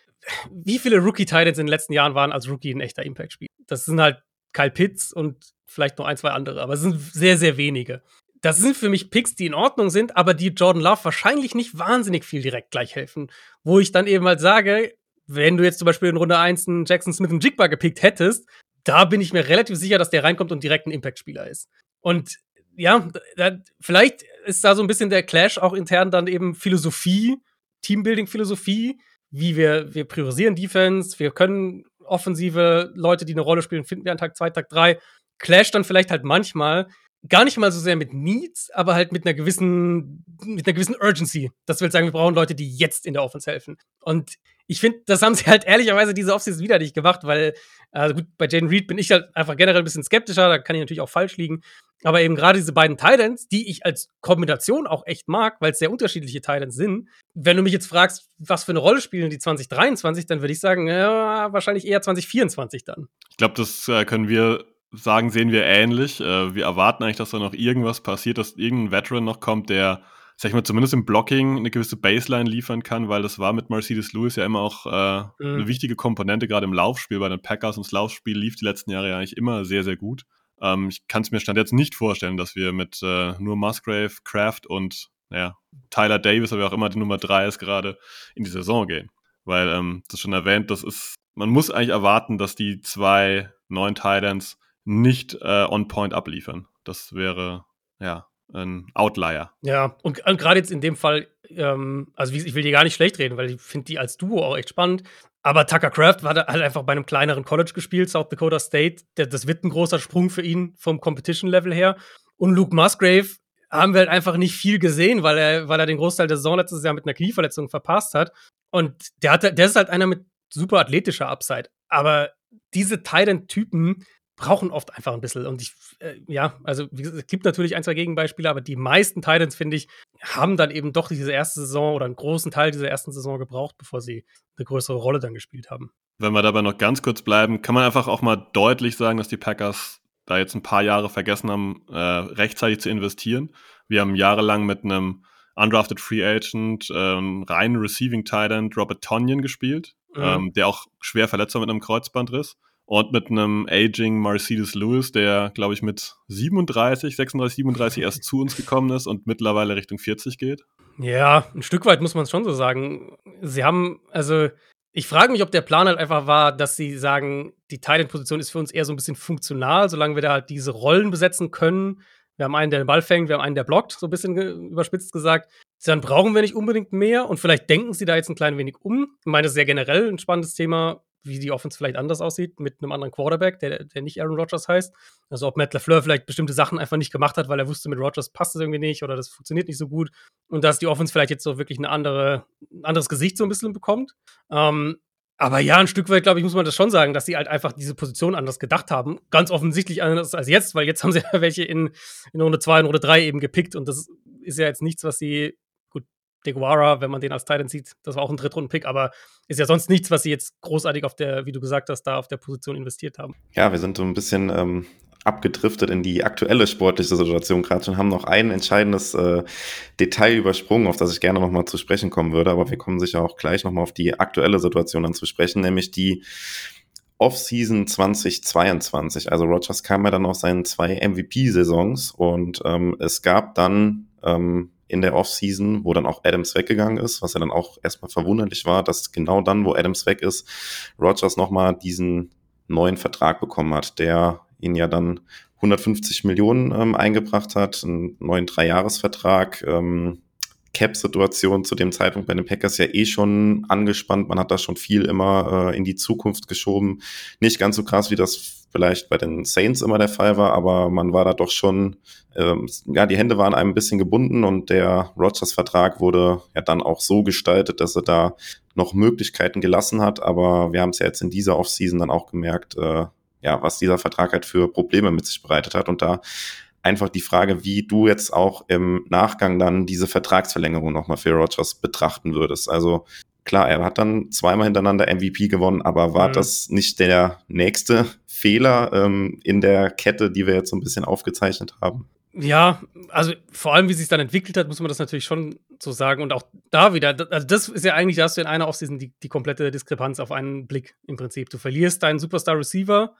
wie viele Rookie-Titans in den letzten Jahren waren als Rookie ein echter Impact-Spiel? Das sind halt Kyle Pitts und vielleicht noch ein, zwei andere, aber es sind sehr, sehr wenige. Das sind für mich Picks, die in Ordnung sind, aber die Jordan Love wahrscheinlich nicht wahnsinnig viel direkt gleich helfen. Wo ich dann eben halt sage, wenn du jetzt zum Beispiel in Runde 1 einen Jackson Smith und Jigba gepickt hättest, da bin ich mir relativ sicher, dass der reinkommt und direkt ein Impact-Spieler ist. Und ja, da, vielleicht ist da so ein bisschen der Clash auch intern dann eben Philosophie, Teambuilding-Philosophie, wie wir, wir priorisieren Defense, wir können offensive Leute, die eine Rolle spielen, finden wir an Tag 2, Tag 3. Clash dann vielleicht halt manchmal gar nicht mal so sehr mit Needs, aber halt mit einer gewissen, mit einer gewissen Urgency. Das will sagen, wir brauchen Leute, die jetzt in der Offense helfen. Und ich finde, das haben sie halt ehrlicherweise diese Offseason wieder nicht gemacht, weil, also gut, bei Jaden Reed bin ich halt einfach generell ein bisschen skeptischer, da kann ich natürlich auch falsch liegen. Aber eben gerade diese beiden Titans, die ich als Kombination auch echt mag, weil es sehr unterschiedliche Titans sind. Wenn du mich jetzt fragst, was für eine Rolle spielen die 2023, dann würde ich sagen, ja, wahrscheinlich eher 2024 dann. Ich glaube, das äh, können wir sagen, sehen wir ähnlich. Äh, wir erwarten eigentlich, dass da noch irgendwas passiert, dass irgendein Veteran noch kommt, der, sag ich mal, zumindest im Blocking eine gewisse Baseline liefern kann, weil das war mit Mercedes Lewis ja immer auch äh, mhm. eine wichtige Komponente, gerade im Laufspiel bei den Packers. Und das Laufspiel lief die letzten Jahre ja eigentlich immer sehr, sehr gut. Ähm, ich kann es mir stand jetzt nicht vorstellen, dass wir mit äh, nur Musgrave, Kraft und naja, Tyler Davis, aber auch immer die Nummer drei ist, gerade in die Saison gehen. Weil, ähm, das schon erwähnt, das ist, man muss eigentlich erwarten, dass die zwei neun Titans nicht äh, on point abliefern. Das wäre, ja, ein Outlier. Ja, und, und gerade jetzt in dem Fall, ähm, also ich will dir gar nicht schlecht reden, weil ich finde die als Duo auch echt spannend. Aber Tucker Craft war da halt einfach bei einem kleineren College gespielt, South Dakota State. Das wird ein großer Sprung für ihn vom Competition-Level her. Und Luke Musgrave haben wir halt einfach nicht viel gesehen, weil er, weil er den Großteil der Saison letztes Jahr mit einer Knieverletzung verpasst hat. Und der, hat, der ist halt einer mit super athletischer Upside. Aber diese Titan-Typen brauchen oft einfach ein bisschen. Und ich, äh, ja, also gesagt, es gibt natürlich ein, zwei Gegenbeispiele, aber die meisten Titans, finde ich, haben dann eben doch diese erste Saison oder einen großen Teil dieser ersten Saison gebraucht, bevor sie eine größere Rolle dann gespielt haben. Wenn wir dabei noch ganz kurz bleiben, kann man einfach auch mal deutlich sagen, dass die Packers da jetzt ein paar Jahre vergessen haben, äh, rechtzeitig zu investieren. Wir haben jahrelang mit einem undrafted Free Agent, äh, reinen Receiving Titan Robert Tonyan gespielt, mhm. ähm, der auch schwer verletzt war mit einem Kreuzbandriss. Und mit einem aging Mercedes Lewis, der, glaube ich, mit 37, 36, 37 erst zu uns gekommen ist und mittlerweile Richtung 40 geht. Ja, ein Stück weit muss man es schon so sagen. Sie haben, also, ich frage mich, ob der Plan halt einfach war, dass sie sagen, die Titan-Position ist für uns eher so ein bisschen funktional, solange wir da halt diese Rollen besetzen können. Wir haben einen, der den Ball fängt, wir haben einen, der blockt, so ein bisschen überspitzt gesagt. Dann brauchen wir nicht unbedingt mehr und vielleicht denken sie da jetzt ein klein wenig um. Ich meine, das ist ja generell ein spannendes Thema wie die Offense vielleicht anders aussieht mit einem anderen Quarterback, der, der nicht Aaron Rodgers heißt. Also ob Matt LaFleur vielleicht bestimmte Sachen einfach nicht gemacht hat, weil er wusste, mit Rodgers passt es irgendwie nicht oder das funktioniert nicht so gut. Und dass die Offense vielleicht jetzt so wirklich eine andere, ein anderes Gesicht so ein bisschen bekommt. Ähm, aber ja, ein Stück weit, glaube ich, muss man das schon sagen, dass sie halt einfach diese Position anders gedacht haben. Ganz offensichtlich anders als jetzt, weil jetzt haben sie ja welche in, in Runde 2 und Runde 3 eben gepickt und das ist ja jetzt nichts, was sie DeGuara, wenn man den als Titan sieht, das war auch ein Drittrunden-Pick, aber ist ja sonst nichts, was sie jetzt großartig auf der, wie du gesagt hast, da auf der Position investiert haben. Ja, wir sind so ein bisschen ähm, abgedriftet in die aktuelle sportliche Situation gerade schon, haben noch ein entscheidendes äh, Detail übersprungen, auf das ich gerne nochmal zu sprechen kommen würde, aber wir kommen sicher auch gleich nochmal auf die aktuelle Situation dann zu sprechen, nämlich die Offseason 2022. Also Rogers kam ja dann aus seinen zwei MVP-Saisons und ähm, es gab dann ähm, in der Offseason, wo dann auch Adams weggegangen ist, was ja dann auch erstmal verwunderlich war, dass genau dann, wo Adams weg ist, Rogers nochmal diesen neuen Vertrag bekommen hat, der ihn ja dann 150 Millionen ähm, eingebracht hat, einen neuen Dreijahresvertrag. Ähm, Cap-Situation zu dem Zeitpunkt bei den Packers ja eh schon angespannt. Man hat da schon viel immer äh, in die Zukunft geschoben. Nicht ganz so krass, wie das vielleicht bei den Saints immer der Fall war, aber man war da doch schon, ähm, ja, die Hände waren einem ein bisschen gebunden und der Rogers-Vertrag wurde ja dann auch so gestaltet, dass er da noch Möglichkeiten gelassen hat, aber wir haben es ja jetzt in dieser Offseason dann auch gemerkt, äh, ja, was dieser Vertrag halt für Probleme mit sich bereitet hat und da einfach die Frage, wie du jetzt auch im Nachgang dann diese Vertragsverlängerung nochmal für Rogers betrachten würdest. Also klar, er hat dann zweimal hintereinander MVP gewonnen, aber war mhm. das nicht der nächste Fehler ähm, in der Kette, die wir jetzt so ein bisschen aufgezeichnet haben? Ja, also vor allem, wie sich dann entwickelt hat, muss man das natürlich schon so sagen. Und auch da wieder, also das ist ja eigentlich, da hast du in einer Offseason die, die komplette Diskrepanz auf einen Blick im Prinzip. Du verlierst deinen Superstar-Receiver,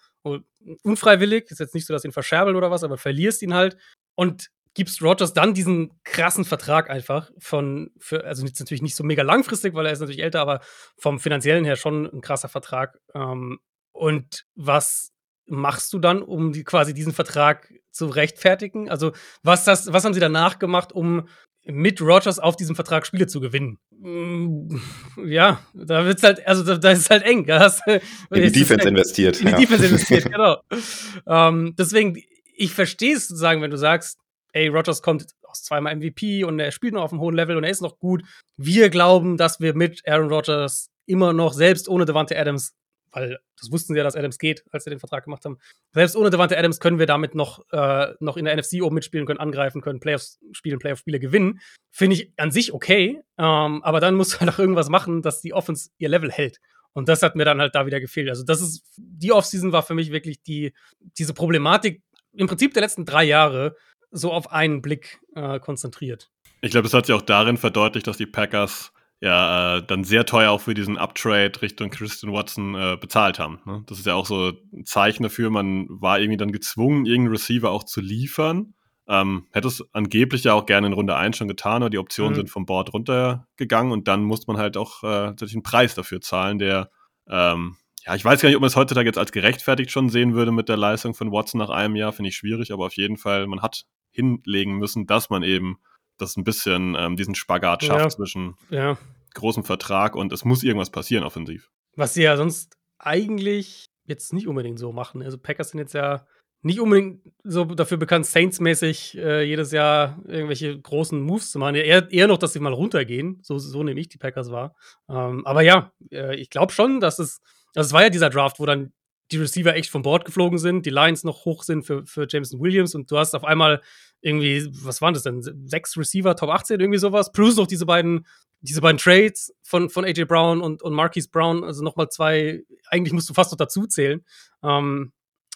unfreiwillig, ist jetzt nicht so, dass ihn verscherbelt oder was, aber verlierst ihn halt und gibst Rogers dann diesen krassen Vertrag einfach von, für, also jetzt natürlich nicht so mega langfristig, weil er ist natürlich älter, aber vom finanziellen her schon ein krasser Vertrag. Ähm, und was machst du dann, um die, quasi diesen Vertrag zu rechtfertigen? Also, was, das, was haben sie danach gemacht, um mit Rogers auf diesem Vertrag Spiele zu gewinnen? Mm, ja, da wird's halt, also da, da ist halt eng. Da hast, in die Defense investiert. In die ja. Defense investiert, genau. ähm, deswegen, ich verstehe es sozusagen, wenn du sagst, ey, Rogers kommt aus zweimal MVP und er spielt noch auf einem hohen Level und er ist noch gut. Wir glauben, dass wir mit Aaron Rodgers immer noch, selbst ohne Devante Adams, weil das wussten sie ja, dass Adams geht, als sie den Vertrag gemacht haben. Selbst ohne Devante Adams können wir damit noch, äh, noch in der NFC oben mitspielen, können angreifen, können Playoffs spielen, Playoff-Spiele gewinnen. Finde ich an sich okay, ähm, aber dann musst du halt irgendwas machen, dass die Offense ihr Level hält. Und das hat mir dann halt da wieder gefehlt. Also, das ist, die Offseason war für mich wirklich die, diese Problematik im Prinzip der letzten drei Jahre, so auf einen Blick äh, konzentriert. Ich glaube, das hat sich auch darin verdeutlicht, dass die Packers ja äh, dann sehr teuer auch für diesen Uptrade Richtung Christian Watson äh, bezahlt haben. Ne? Das ist ja auch so ein Zeichen dafür, man war irgendwie dann gezwungen, irgendeinen Receiver auch zu liefern. Ähm, hätte es angeblich ja auch gerne in Runde 1 schon getan, aber die Optionen mhm. sind vom Board runtergegangen und dann muss man halt auch äh, einen Preis dafür zahlen, der ähm, ja, ich weiß gar nicht, ob man es heutzutage jetzt als gerechtfertigt schon sehen würde mit der Leistung von Watson nach einem Jahr, finde ich schwierig, aber auf jeden Fall, man hat hinlegen müssen, dass man eben das ein bisschen ähm, diesen Spagat schafft ja. zwischen ja. großem Vertrag und es muss irgendwas passieren offensiv. Was sie ja sonst eigentlich jetzt nicht unbedingt so machen. Also Packers sind jetzt ja nicht unbedingt so dafür bekannt, Saints-mäßig äh, jedes Jahr irgendwelche großen Moves zu machen. Eher, eher noch, dass sie mal runtergehen. So, so nehme ich die Packers wahr. Ähm, aber ja, äh, ich glaube schon, dass es, also es war ja dieser Draft, wo dann die Receiver echt vom Bord geflogen sind, die Lions noch hoch sind für, für Jameson Williams und du hast auf einmal irgendwie, was waren das denn? Sechs Receiver, Top 18, irgendwie sowas, plus noch diese beiden, diese beiden Trades von, von AJ Brown und, und Marquise Brown, also nochmal zwei, eigentlich musst du fast noch dazu zählen. Ähm,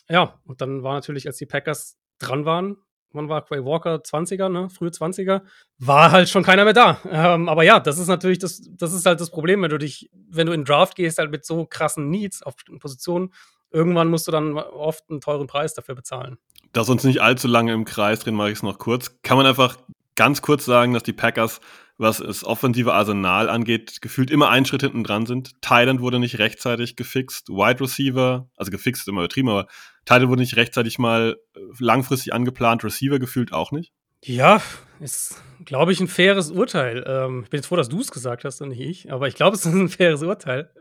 ja, und dann war natürlich, als die Packers dran waren, wann war Quay Walker 20er, ne, frühe 20er, war halt schon keiner mehr da. Ähm, aber ja, das ist natürlich das, das ist halt das Problem, wenn du dich, wenn du in Draft gehst, halt mit so krassen Needs auf bestimmten Positionen, irgendwann musst du dann oft einen teuren Preis dafür bezahlen. Dass uns nicht allzu lange im Kreis drehen, mache ich es noch kurz. Kann man einfach ganz kurz sagen, dass die Packers was das offensive Arsenal angeht, gefühlt immer einen Schritt hinten dran sind. Thailand wurde nicht rechtzeitig gefixt. Wide Receiver, also gefixt ist immer übertrieben, aber Thailand wurde nicht rechtzeitig mal äh, langfristig angeplant. Receiver gefühlt auch nicht. Ja, ist, glaube ich, ein faires Urteil. Ähm, ich bin jetzt froh, dass du es gesagt hast und nicht ich, aber ich glaube, es ist ein faires Urteil.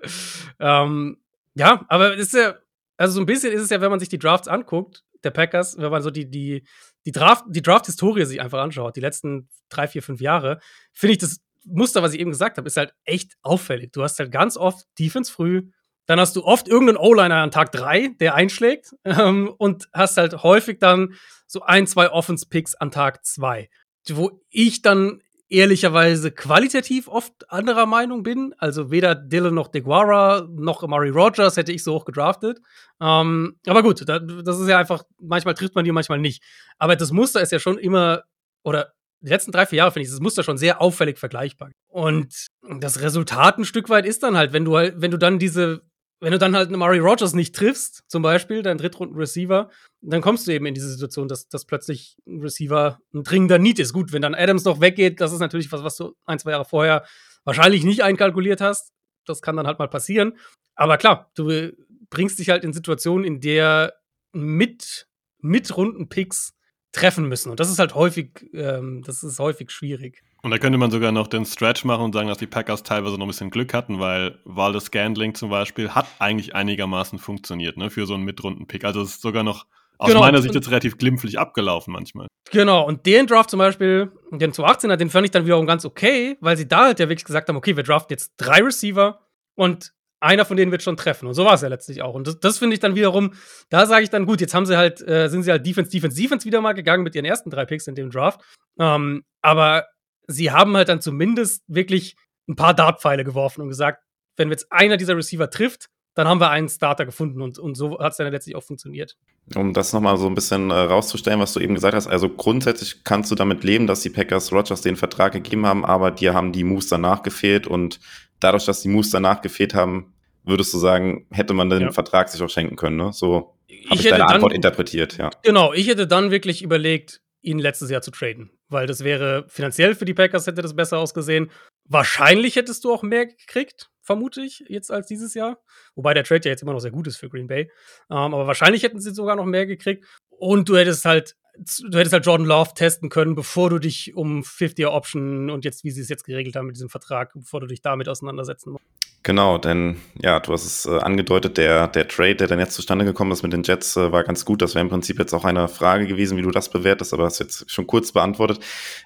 Ähm, ja, aber es ist ja, also so ein bisschen ist es ja, wenn man sich die Drafts anguckt, der Packers, wenn man so die, die, die Draft, die Draft-Historie sich einfach anschaut, die letzten drei, vier, fünf Jahre, finde ich das Muster, was ich eben gesagt habe, ist halt echt auffällig. Du hast halt ganz oft Defense früh, dann hast du oft irgendeinen O-Liner an Tag drei, der einschlägt, ähm, und hast halt häufig dann so ein, zwei Offense-Picks an Tag zwei. Wo ich dann ehrlicherweise qualitativ oft anderer Meinung bin. Also weder Dylan noch DeGuara noch Amari Rogers hätte ich so hoch gedraftet. Ähm, aber gut, das ist ja einfach, manchmal trifft man die, manchmal nicht. Aber das Muster ist ja schon immer, oder die letzten drei, vier Jahre finde ich das Muster schon sehr auffällig vergleichbar. Und das Resultat ein Stück weit ist dann halt, wenn du halt, wenn du dann diese wenn du dann halt einen Murray Rogers nicht triffst, zum Beispiel, deinen Drittrunden-Receiver, dann kommst du eben in diese Situation, dass, dass plötzlich ein Receiver ein dringender Need ist. Gut, wenn dann Adams noch weggeht, das ist natürlich was, was du ein, zwei Jahre vorher wahrscheinlich nicht einkalkuliert hast. Das kann dann halt mal passieren. Aber klar, du bringst dich halt in Situationen, in der mit, mit Runden-Picks treffen müssen. Und das ist halt häufig, ähm, das ist häufig schwierig. Und da könnte man sogar noch den Stretch machen und sagen, dass die Packers teilweise noch ein bisschen Glück hatten, weil Waldes Scandling zum Beispiel hat eigentlich einigermaßen funktioniert, ne, für so einen Mitrunden-Pick. Also es ist sogar noch aus genau. meiner Sicht jetzt relativ glimpflich abgelaufen manchmal. Genau, und den Draft zum Beispiel, den 2018er, den fand ich dann wiederum ganz okay, weil sie da halt ja wirklich gesagt haben, okay, wir draften jetzt drei Receiver und einer von denen wird schon treffen. Und so war es ja letztlich auch. Und das, das finde ich dann wiederum, da sage ich dann, gut, jetzt haben sie halt, äh, sind sie halt Defense, Defense, Defense wieder mal gegangen mit ihren ersten drei Picks in dem Draft. Ähm, aber sie haben halt dann zumindest wirklich ein paar Dartpfeile geworfen und gesagt, wenn jetzt einer dieser Receiver trifft, dann haben wir einen Starter gefunden und, und so hat es dann letztlich auch funktioniert. Um das nochmal so ein bisschen äh, rauszustellen, was du eben gesagt hast, also grundsätzlich kannst du damit leben, dass die Packers Rogers den Vertrag gegeben haben, aber dir haben die Moves danach gefehlt und dadurch, dass die Moves danach gefehlt haben, würdest du sagen, hätte man den ja. Vertrag sich auch schenken können, ne? So habe ich, ich deine dann, Antwort interpretiert, ja. Genau, ich hätte dann wirklich überlegt, ihn letztes Jahr zu traden, weil das wäre finanziell für die Packers hätte das besser ausgesehen. Wahrscheinlich hättest du auch mehr gekriegt, vermute ich, jetzt als dieses Jahr. Wobei der Trade ja jetzt immer noch sehr gut ist für Green Bay. Ähm, aber wahrscheinlich hätten sie sogar noch mehr gekriegt. Und du hättest halt du hättest halt Jordan Love testen können, bevor du dich um 50er-Option und jetzt, wie sie es jetzt geregelt haben mit diesem Vertrag, bevor du dich damit auseinandersetzen musst. Genau, denn ja, du hast es äh, angedeutet, der, der Trade, der dann jetzt zustande gekommen ist mit den Jets, äh, war ganz gut. Das wäre im Prinzip jetzt auch eine Frage gewesen, wie du das bewertest, aber hast jetzt schon kurz beantwortet.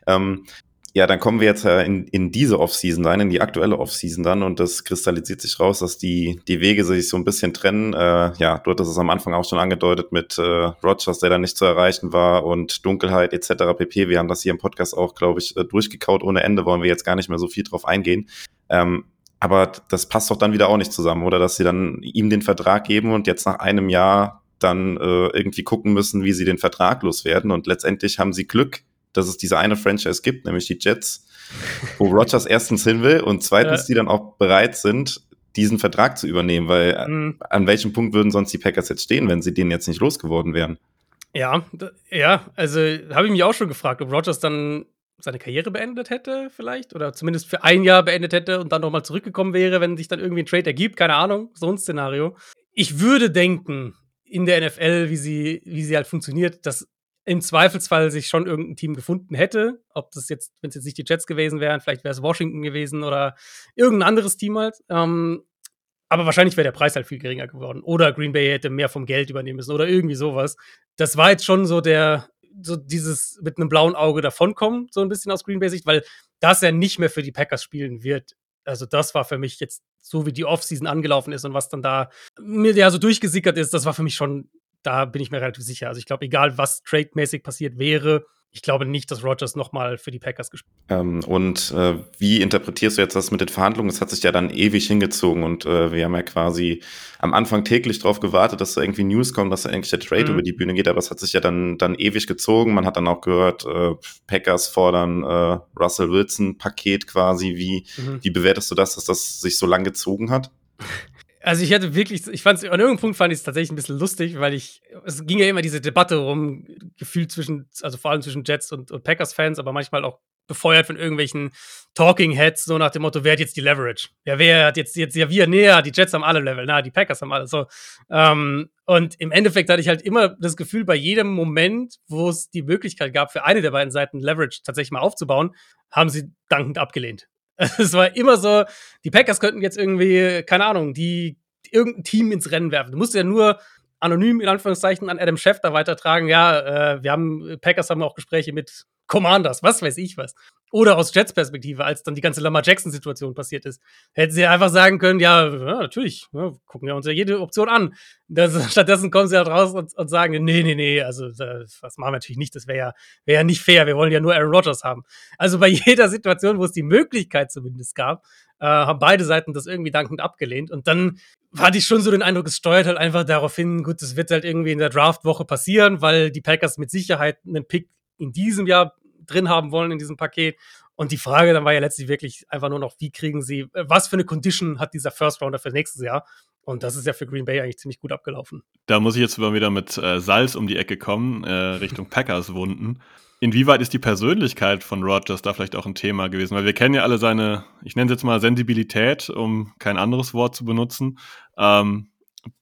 Ähm, ja, dann kommen wir jetzt äh, in, in diese Offseason rein, in die aktuelle Offseason dann und das kristallisiert sich raus, dass die, die Wege sich so ein bisschen trennen. Äh, ja, du hattest es am Anfang auch schon angedeutet mit äh, Rogers, der dann nicht zu erreichen war und Dunkelheit etc. pp. Wir haben das hier im Podcast auch, glaube ich, äh, durchgekaut ohne Ende, wollen wir jetzt gar nicht mehr so viel drauf eingehen. Ähm, aber das passt doch dann wieder auch nicht zusammen, oder? Dass sie dann ihm den Vertrag geben und jetzt nach einem Jahr dann äh, irgendwie gucken müssen, wie sie den Vertrag loswerden. Und letztendlich haben sie Glück, dass es diese eine Franchise gibt, nämlich die Jets, wo Rogers erstens hin will und zweitens ja. die dann auch bereit sind, diesen Vertrag zu übernehmen, weil mhm. an welchem Punkt würden sonst die Packers jetzt stehen, wenn sie den jetzt nicht losgeworden wären? Ja, ja, also habe ich mich auch schon gefragt, ob Rogers dann seine Karriere beendet hätte, vielleicht. Oder zumindest für ein Jahr beendet hätte und dann nochmal zurückgekommen wäre, wenn sich dann irgendwie ein Trade ergibt. Keine Ahnung, so ein Szenario. Ich würde denken, in der NFL, wie sie, wie sie halt funktioniert, dass im Zweifelsfall sich schon irgendein Team gefunden hätte. Ob das jetzt, wenn es jetzt nicht die Jets gewesen wären, vielleicht wäre es Washington gewesen oder irgendein anderes Team halt. Ähm, aber wahrscheinlich wäre der Preis halt viel geringer geworden. Oder Green Bay hätte mehr vom Geld übernehmen müssen oder irgendwie sowas. Das war jetzt schon so der, so dieses mit einem blauen Auge davonkommen, so ein bisschen aus Green Bay Sicht, weil das er nicht mehr für die Packers spielen wird. Also das war für mich jetzt so, wie die Offseason angelaufen ist und was dann da mir ja so durchgesickert ist, das war für mich schon, da bin ich mir relativ sicher. Also ich glaube, egal was trade-mäßig passiert wäre, ich glaube nicht, dass Rogers nochmal für die Packers gespielt ähm, Und äh, wie interpretierst du jetzt das mit den Verhandlungen? Es hat sich ja dann ewig hingezogen und äh, wir haben ja quasi am Anfang täglich darauf gewartet, dass da irgendwie News kommt, dass da eigentlich der Trade mhm. über die Bühne geht, aber es hat sich ja dann, dann ewig gezogen. Man hat dann auch gehört, äh, Packers fordern äh, Russell Wilson Paket quasi. Wie, mhm. wie bewertest du das, dass das sich so lang gezogen hat? Also ich hätte wirklich, ich fand es, an irgendeinem Punkt fand ich es tatsächlich ein bisschen lustig, weil ich, es ging ja immer diese Debatte rum, gefühlt zwischen, also vor allem zwischen Jets und, und Packers-Fans, aber manchmal auch befeuert von irgendwelchen Talking Heads, so nach dem Motto, wer hat jetzt die Leverage? Ja, wer hat jetzt, jetzt ja wir, näher, die Jets haben alle Level, na, die Packers haben alle so. Ähm, und im Endeffekt hatte ich halt immer das Gefühl, bei jedem Moment, wo es die Möglichkeit gab, für eine der beiden Seiten Leverage tatsächlich mal aufzubauen, haben sie dankend abgelehnt. Es war immer so, die Packers könnten jetzt irgendwie, keine Ahnung, die irgendein Team ins Rennen werfen. Du musst ja nur anonym in Anführungszeichen an Adam Schefter weitertragen, ja, äh, wir haben, Packers haben auch Gespräche mit Commanders, was weiß ich was. Oder aus Jets Perspektive, als dann die ganze Lamar Jackson-Situation passiert ist, hätten sie einfach sagen können, ja, ja natürlich, ja, gucken wir uns ja jede Option an. Das, stattdessen kommen sie halt raus und, und sagen, nee, nee, nee, also das, das machen wir natürlich nicht, das wäre ja, wär ja nicht fair, wir wollen ja nur Aaron Rodgers haben. Also bei jeder Situation, wo es die Möglichkeit zumindest gab, äh, haben beide Seiten das irgendwie dankend abgelehnt. Und dann hatte ich schon so den Eindruck, es steuert halt einfach darauf hin, gut, das wird halt irgendwie in der Draftwoche passieren, weil die Packers mit Sicherheit einen Pick in diesem Jahr drin haben wollen in diesem Paket. Und die Frage dann war ja letztlich wirklich einfach nur noch, wie kriegen sie, äh, was für eine Condition hat dieser First Rounder für nächstes Jahr? Und das ist ja für Green Bay eigentlich ziemlich gut abgelaufen. Da muss ich jetzt mal wieder mit äh, Salz um die Ecke kommen, äh, Richtung Packers Wunden. Inwieweit ist die Persönlichkeit von Rogers da vielleicht auch ein Thema gewesen? Weil wir kennen ja alle seine, ich nenne es jetzt mal Sensibilität, um kein anderes Wort zu benutzen, ähm,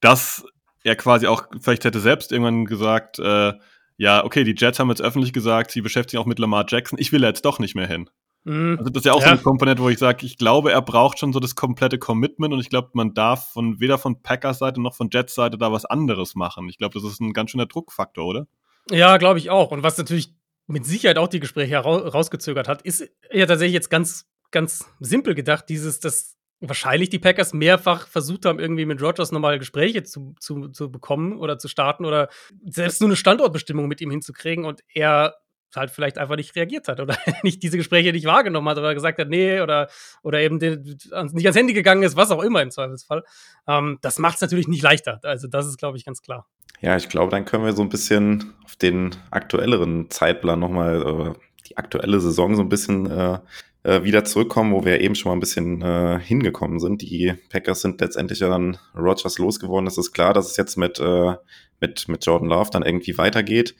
dass er quasi auch vielleicht hätte selbst irgendwann gesagt, äh, ja, okay, die Jets haben jetzt öffentlich gesagt, sie beschäftigen sich auch mit Lamar Jackson. Ich will jetzt doch nicht mehr hin. Mhm. Also das ist ja auch ja. so eine Komponente, wo ich sage, ich glaube, er braucht schon so das komplette Commitment und ich glaube, man darf von weder von Packers Seite noch von Jets Seite da was anderes machen. Ich glaube, das ist ein ganz schöner Druckfaktor, oder? Ja, glaube ich auch. Und was natürlich mit Sicherheit auch die Gespräche rausgezögert hat, ist ja tatsächlich jetzt ganz, ganz simpel gedacht, dieses, dass wahrscheinlich die Packers mehrfach versucht haben, irgendwie mit Rogers nochmal Gespräche zu, zu, zu bekommen oder zu starten oder selbst nur eine Standortbestimmung mit ihm hinzukriegen und er halt vielleicht einfach nicht reagiert hat oder nicht diese Gespräche nicht wahrgenommen hat oder gesagt hat, nee, oder, oder eben nicht ans Handy gegangen ist, was auch immer im Zweifelsfall. Ähm, das macht es natürlich nicht leichter. Also, das ist, glaube ich, ganz klar. Ja, ich glaube, dann können wir so ein bisschen auf den aktuelleren Zeitplan nochmal, äh, die aktuelle Saison so ein bisschen äh, äh, wieder zurückkommen, wo wir eben schon mal ein bisschen äh, hingekommen sind. Die Packers sind letztendlich ja dann Rogers losgeworden. Es ist klar, dass es jetzt mit, äh, mit, mit Jordan Love dann irgendwie weitergeht.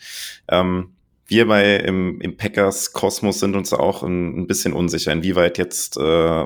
Ähm, wir bei im, im Packers Kosmos sind uns auch ein, ein bisschen unsicher, inwieweit jetzt äh,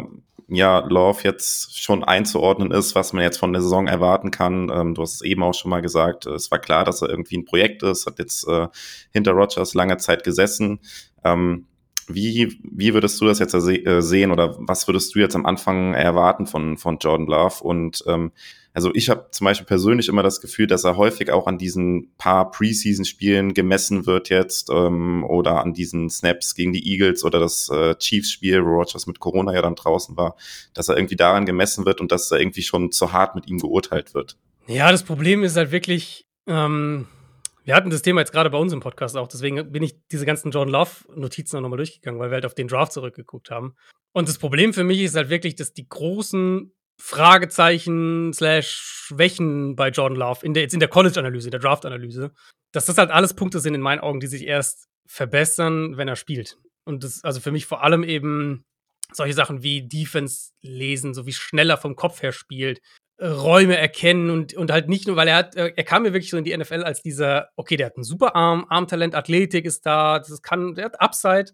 ja Love jetzt schon einzuordnen ist, was man jetzt von der Saison erwarten kann. Ähm, du hast es eben auch schon mal gesagt, es war klar, dass er irgendwie ein Projekt ist, hat jetzt äh, hinter Rogers lange Zeit gesessen. Ähm, wie, wie würdest du das jetzt äh, sehen oder was würdest du jetzt am Anfang erwarten von, von Jordan Love? Und ähm, also ich habe zum Beispiel persönlich immer das Gefühl, dass er häufig auch an diesen paar Preseason-Spielen gemessen wird jetzt ähm, oder an diesen Snaps gegen die Eagles oder das äh, Chiefs-Spiel, wo Rogers mit Corona ja dann draußen war, dass er irgendwie daran gemessen wird und dass er irgendwie schon zu hart mit ihm geurteilt wird. Ja, das Problem ist halt wirklich, ähm, wir hatten das Thema jetzt gerade bei uns im Podcast auch, deswegen bin ich diese ganzen John Love-Notizen nochmal durchgegangen, weil wir halt auf den Draft zurückgeguckt haben. Und das Problem für mich ist halt wirklich, dass die großen Fragezeichen slash Schwächen bei Jordan Love in der, jetzt in der College-Analyse, der Draft-Analyse, dass das halt alles Punkte sind in meinen Augen, die sich erst verbessern, wenn er spielt. Und das, also für mich vor allem eben solche Sachen wie Defense lesen, so wie schneller vom Kopf her spielt, Räume erkennen und, und halt nicht nur, weil er hat, äh, er kam mir wirklich so in die NFL als dieser, okay, der hat einen super Arm, Armtalent, Athletik ist da, das kann, der hat Upside,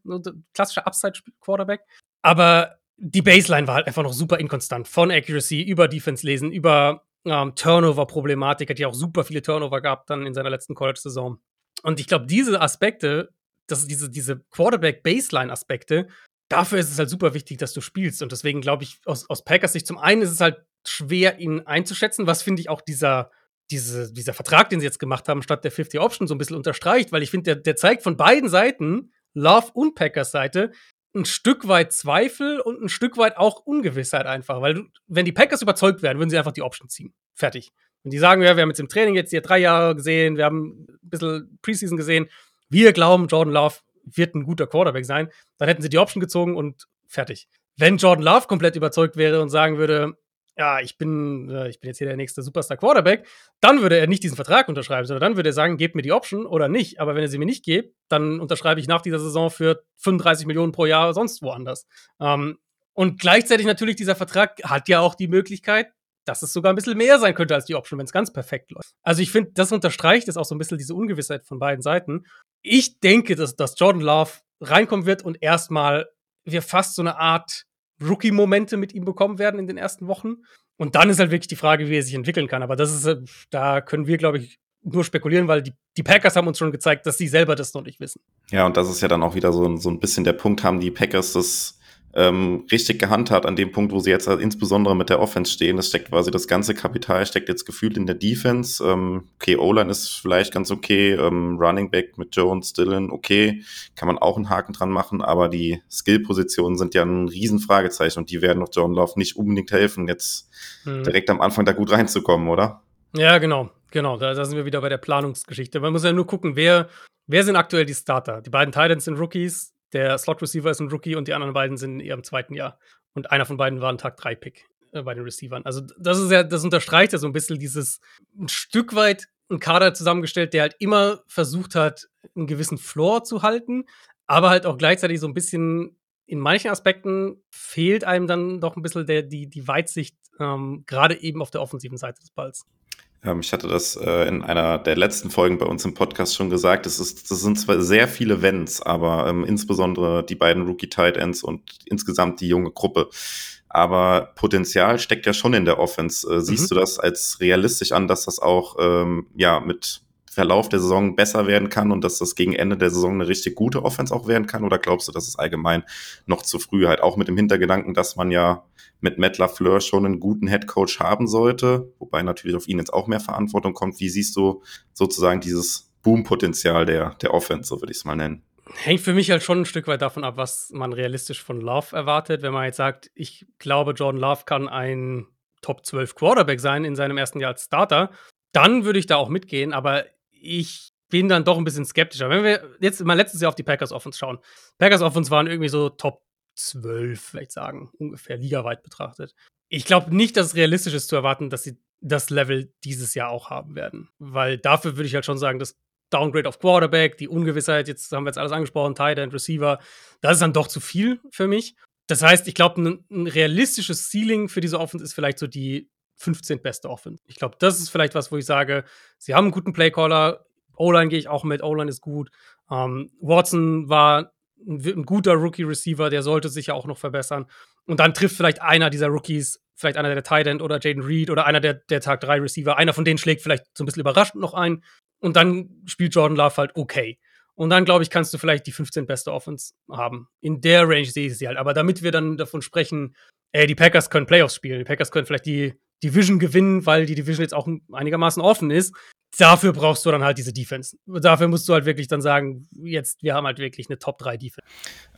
klassischer Upside-Quarterback. Aber die Baseline war halt einfach noch super inkonstant. Von Accuracy über Defense lesen, über ähm, Turnover-Problematik, hat ja auch super viele Turnover gehabt dann in seiner letzten College-Saison. Und ich glaube, diese Aspekte, das, diese, diese Quarterback-Baseline-Aspekte, dafür ist es halt super wichtig, dass du spielst. Und deswegen glaube ich, aus, aus Packers Sicht, zum einen ist es halt schwer, ihn einzuschätzen, was finde ich auch dieser, diese, dieser Vertrag, den sie jetzt gemacht haben, statt der 50 Option so ein bisschen unterstreicht, weil ich finde, der, der zeigt von beiden Seiten, Love und Packers Seite, ein Stück weit Zweifel und ein Stück weit auch Ungewissheit einfach. Weil, wenn die Packers überzeugt werden, würden sie einfach die Option ziehen. Fertig. Und die sagen, ja, wir haben jetzt im Training jetzt hier drei Jahre gesehen, wir haben ein bisschen Preseason gesehen. Wir glauben, Jordan Love wird ein guter Quarterback sein. Dann hätten sie die Option gezogen und fertig. Wenn Jordan Love komplett überzeugt wäre und sagen würde, ja, ich bin, äh, ich bin jetzt hier der nächste Superstar Quarterback, dann würde er nicht diesen Vertrag unterschreiben, sondern dann würde er sagen, gebt mir die Option oder nicht. Aber wenn er sie mir nicht gibt, dann unterschreibe ich nach dieser Saison für 35 Millionen pro Jahr sonst woanders. Ähm, und gleichzeitig natürlich, dieser Vertrag hat ja auch die Möglichkeit, dass es sogar ein bisschen mehr sein könnte als die Option, wenn es ganz perfekt läuft. Also ich finde, das unterstreicht es auch so ein bisschen diese Ungewissheit von beiden Seiten. Ich denke, dass, dass Jordan Love reinkommen wird und erstmal wir fast so eine Art Rookie-Momente mit ihm bekommen werden in den ersten Wochen. Und dann ist halt wirklich die Frage, wie er sich entwickeln kann. Aber das ist, äh, da können wir, glaube ich, nur spekulieren, weil die, die Packers haben uns schon gezeigt, dass sie selber das noch nicht wissen. Ja, und das ist ja dann auch wieder so, so ein bisschen der Punkt, haben die Packers das ähm, richtig gehandhabt an dem Punkt, wo sie jetzt insbesondere mit der Offense stehen. Das steckt quasi das ganze Kapital, steckt jetzt gefühlt in der Defense. Ähm, okay, O-Line ist vielleicht ganz okay. Ähm, Running Back mit Jones, Dylan, okay. Kann man auch einen Haken dran machen, aber die Skill-Positionen sind ja ein Riesenfragezeichen und die werden noch John Love nicht unbedingt helfen, jetzt hm. direkt am Anfang da gut reinzukommen, oder? Ja, genau. Genau, da, da sind wir wieder bei der Planungsgeschichte. Man muss ja nur gucken, wer, wer sind aktuell die Starter? Die beiden Titans sind Rookies, der Slot Receiver ist ein Rookie und die anderen beiden sind in ihrem zweiten Jahr. Und einer von beiden war ein Tag 3 Pick äh, bei den Receivern. Also das ist ja, das unterstreicht ja so ein bisschen dieses ein Stück weit ein Kader zusammengestellt, der halt immer versucht hat, einen gewissen Floor zu halten, aber halt auch gleichzeitig so ein bisschen in manchen Aspekten fehlt einem dann doch ein bisschen der, die, die Weitsicht, ähm, gerade eben auf der offensiven Seite des Balls. Ähm, ich hatte das äh, in einer der letzten Folgen bei uns im Podcast schon gesagt. Das, ist, das sind zwar sehr viele Wenns, aber ähm, insbesondere die beiden Rookie Tight Ends und insgesamt die junge Gruppe. Aber Potenzial steckt ja schon in der Offense. Äh, siehst mhm. du das als realistisch an, dass das auch ähm, ja mit Verlauf der Saison besser werden kann und dass das gegen Ende der Saison eine richtig gute Offense auch werden kann? Oder glaubst du, dass es allgemein noch zu früh halt auch mit dem Hintergedanken, dass man ja mit Matt LaFleur schon einen guten Headcoach haben sollte, wobei natürlich auf ihn jetzt auch mehr Verantwortung kommt. Wie siehst du sozusagen dieses Boom-Potenzial der, der Offense, so würde ich es mal nennen? Hängt für mich halt schon ein Stück weit davon ab, was man realistisch von Love erwartet. Wenn man jetzt sagt, ich glaube, Jordan Love kann ein Top 12 Quarterback sein in seinem ersten Jahr als Starter, dann würde ich da auch mitgehen. Aber ich bin dann doch ein bisschen skeptischer. Wenn wir jetzt mal letztes Jahr auf die Packers Offense schauen. Packers Offense waren irgendwie so Top 12, vielleicht sagen, ungefähr ligaweit betrachtet. Ich glaube nicht, dass es realistisch ist zu erwarten, dass sie das Level dieses Jahr auch haben werden. Weil dafür würde ich halt schon sagen, das Downgrade auf Quarterback, die Ungewissheit, jetzt haben wir jetzt alles angesprochen, Tight End, Receiver, das ist dann doch zu viel für mich. Das heißt, ich glaube, ein, ein, realistisches Ceiling für diese Offense ist vielleicht so die 15 beste Offense. Ich glaube, das ist vielleicht was, wo ich sage, sie haben einen guten Playcaller. O-Line gehe ich auch mit. O-Line ist gut. Ähm, Watson war ein, guter Rookie-Receiver, der sollte sich ja auch noch verbessern. Und dann trifft vielleicht einer dieser Rookies, vielleicht einer der Tight oder Jaden Reed oder einer der, der Tag 3 Receiver, einer von denen schlägt vielleicht so ein bisschen überraschend noch ein. Und dann spielt Jordan Love halt okay. Und dann, glaube ich, kannst du vielleicht die 15 beste Offense haben. In der Range sehe ich sie halt. Aber damit wir dann davon sprechen, ey, die Packers können Playoffs spielen, die Packers können vielleicht die Division gewinnen, weil die Division jetzt auch einigermaßen offen ist. Dafür brauchst du dann halt diese Defense. Dafür musst du halt wirklich dann sagen, jetzt, wir haben halt wirklich eine Top 3 Defense.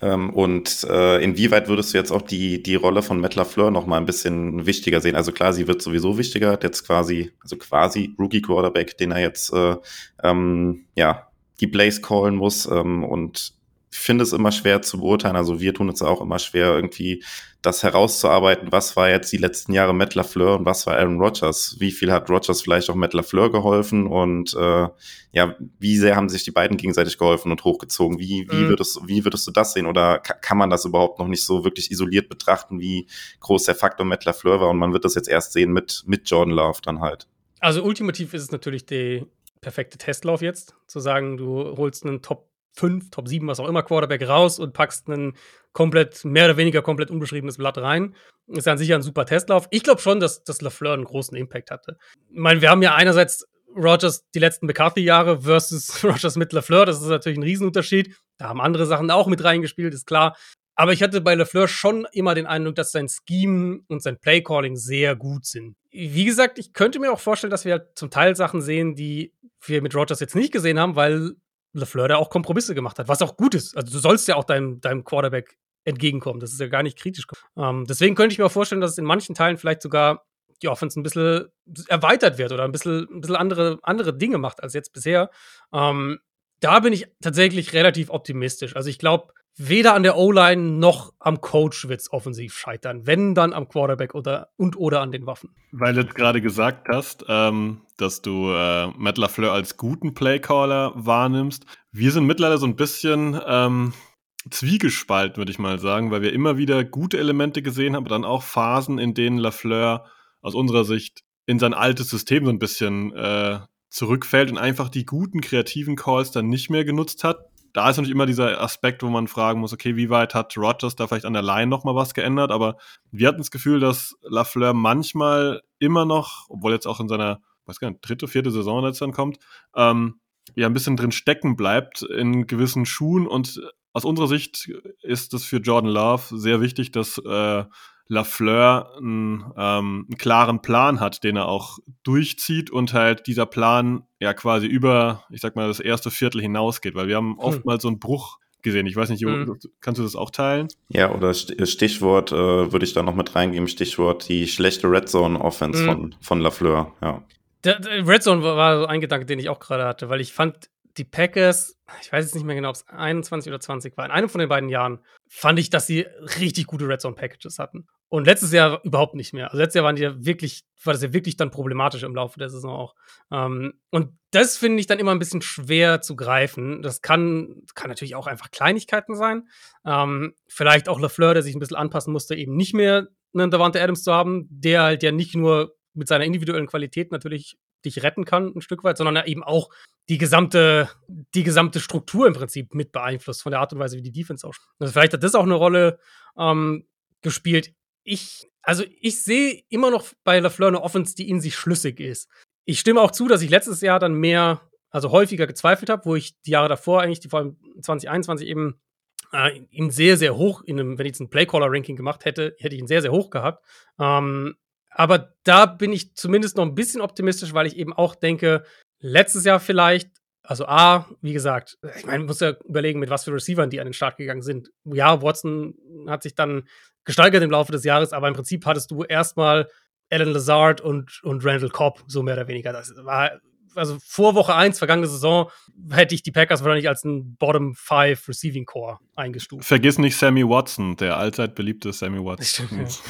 Ähm, und äh, inwieweit würdest du jetzt auch die, die Rolle von Matt LaFleur noch mal ein bisschen wichtiger sehen? Also klar, sie wird sowieso wichtiger, jetzt quasi, also quasi Rookie Quarterback, den er jetzt, äh, ähm, ja, die Plays callen muss ähm, und finde es immer schwer zu beurteilen. Also wir tun es auch immer schwer, irgendwie das herauszuarbeiten, was war jetzt die letzten Jahre Matt LaFleur und was war Aaron Rodgers? Wie viel hat Rodgers vielleicht auch Matt LaFleur geholfen und äh, ja, wie sehr haben sich die beiden gegenseitig geholfen und hochgezogen? Wie, wie, mhm. würdest, wie würdest du das sehen oder kann man das überhaupt noch nicht so wirklich isoliert betrachten, wie groß der Faktor Matt LaFleur war und man wird das jetzt erst sehen mit, mit Jordan Love dann halt? Also ultimativ ist es natürlich der perfekte Testlauf jetzt, zu sagen, du holst einen Top 5, Top 7, was auch immer, Quarterback raus und packst einen komplett, mehr oder weniger komplett unbeschriebenes Blatt rein. Ist dann sicher ein super Testlauf. Ich glaube schon, dass, dass LaFleur einen großen Impact hatte. Ich meine, wir haben ja einerseits Rogers die letzten McCarthy-Jahre versus Rogers mit LaFleur. Das ist natürlich ein Riesenunterschied. Da haben andere Sachen auch mit reingespielt, ist klar. Aber ich hatte bei LaFleur schon immer den Eindruck, dass sein Scheme und sein Playcalling sehr gut sind. Wie gesagt, ich könnte mir auch vorstellen, dass wir halt zum Teil Sachen sehen, die wir mit Rogers jetzt nicht gesehen haben, weil LeFleur da auch Kompromisse gemacht hat, was auch gut ist. Also du sollst ja auch deinem, deinem Quarterback entgegenkommen. Das ist ja gar nicht kritisch. Ähm, deswegen könnte ich mir auch vorstellen, dass es in manchen Teilen vielleicht sogar die Offense ein bisschen erweitert wird oder ein bisschen, ein bisschen andere, andere Dinge macht als jetzt bisher. Ähm, da bin ich tatsächlich relativ optimistisch. Also ich glaube, weder an der O-Line noch am Coach wird es offensiv scheitern, wenn dann am Quarterback oder und oder an den Waffen. Weil du jetzt gerade gesagt hast, ähm, dass du äh, Matt LaFleur als guten Playcaller wahrnimmst. Wir sind mittlerweile so ein bisschen ähm, zwiegespalten, würde ich mal sagen, weil wir immer wieder gute Elemente gesehen haben, aber dann auch Phasen, in denen LaFleur aus unserer Sicht in sein altes System so ein bisschen äh, zurückfällt und einfach die guten kreativen Calls dann nicht mehr genutzt hat da ist natürlich immer dieser Aspekt, wo man fragen muss, okay, wie weit hat Rogers da vielleicht an der Line noch mal was geändert? Aber wir hatten das Gefühl, dass Lafleur manchmal immer noch, obwohl jetzt auch in seiner, weiß gar nicht, dritte, vierte Saison jetzt dann kommt, ähm, ja, ein bisschen drin stecken bleibt in gewissen Schuhen. Und aus unserer Sicht ist es für Jordan Love sehr wichtig, dass äh, Lafleur einen, ähm, einen klaren Plan hat, den er auch durchzieht und halt dieser Plan ja quasi über, ich sag mal, das erste Viertel hinausgeht, weil wir haben hm. oftmals so einen Bruch gesehen. Ich weiß nicht, mhm. kannst du das auch teilen? Ja, oder Stichwort äh, würde ich da noch mit reingeben, Stichwort die schlechte Red Zone Offense mhm. von, von Lafleur, ja. Der, der Red Zone war so ein Gedanke, den ich auch gerade hatte, weil ich fand, die Packers, ich weiß jetzt nicht mehr genau, ob es 21 oder 20 war, in einem von den beiden Jahren fand ich, dass sie richtig gute Red Zone Packages hatten. Und letztes Jahr überhaupt nicht mehr. Also letztes Jahr waren die ja wirklich, war das ja wirklich dann problematisch im Laufe der Saison auch. Ähm, und das finde ich dann immer ein bisschen schwer zu greifen. Das kann, kann natürlich auch einfach Kleinigkeiten sein. Ähm, vielleicht auch LaFleur, der sich ein bisschen anpassen musste, eben nicht mehr einen Davante Adams zu haben, der halt ja nicht nur mit seiner individuellen Qualität natürlich dich retten kann, ein Stück weit, sondern eben auch die gesamte, die gesamte Struktur im Prinzip mit beeinflusst, von der Art und Weise, wie die Defense ausschaut. Also vielleicht hat das auch eine Rolle ähm, gespielt ich, also ich sehe immer noch bei LaFleur eine Offense, die in sich schlüssig ist. Ich stimme auch zu, dass ich letztes Jahr dann mehr, also häufiger gezweifelt habe, wo ich die Jahre davor eigentlich, die vor allem 2021 eben äh, ihn sehr, sehr hoch, in einem, wenn ich jetzt ein Playcaller-Ranking gemacht hätte, hätte ich ihn sehr, sehr hoch gehabt. Ähm, aber da bin ich zumindest noch ein bisschen optimistisch, weil ich eben auch denke, letztes Jahr vielleicht, also A, wie gesagt, ich meine, man muss ja überlegen, mit was für Receivern die an den Start gegangen sind. Ja, Watson hat sich dann gesteigert im Laufe des Jahres, aber im Prinzip hattest du erstmal Alan Lazard und, und Randall Cobb, so mehr oder weniger. Das war, also vor Woche 1, vergangene Saison, hätte ich die Packers wahrscheinlich als ein Bottom 5 Receiving Core eingestuft. Vergiss nicht Sammy Watson, der allzeit beliebte Sammy Watson. Stimmt,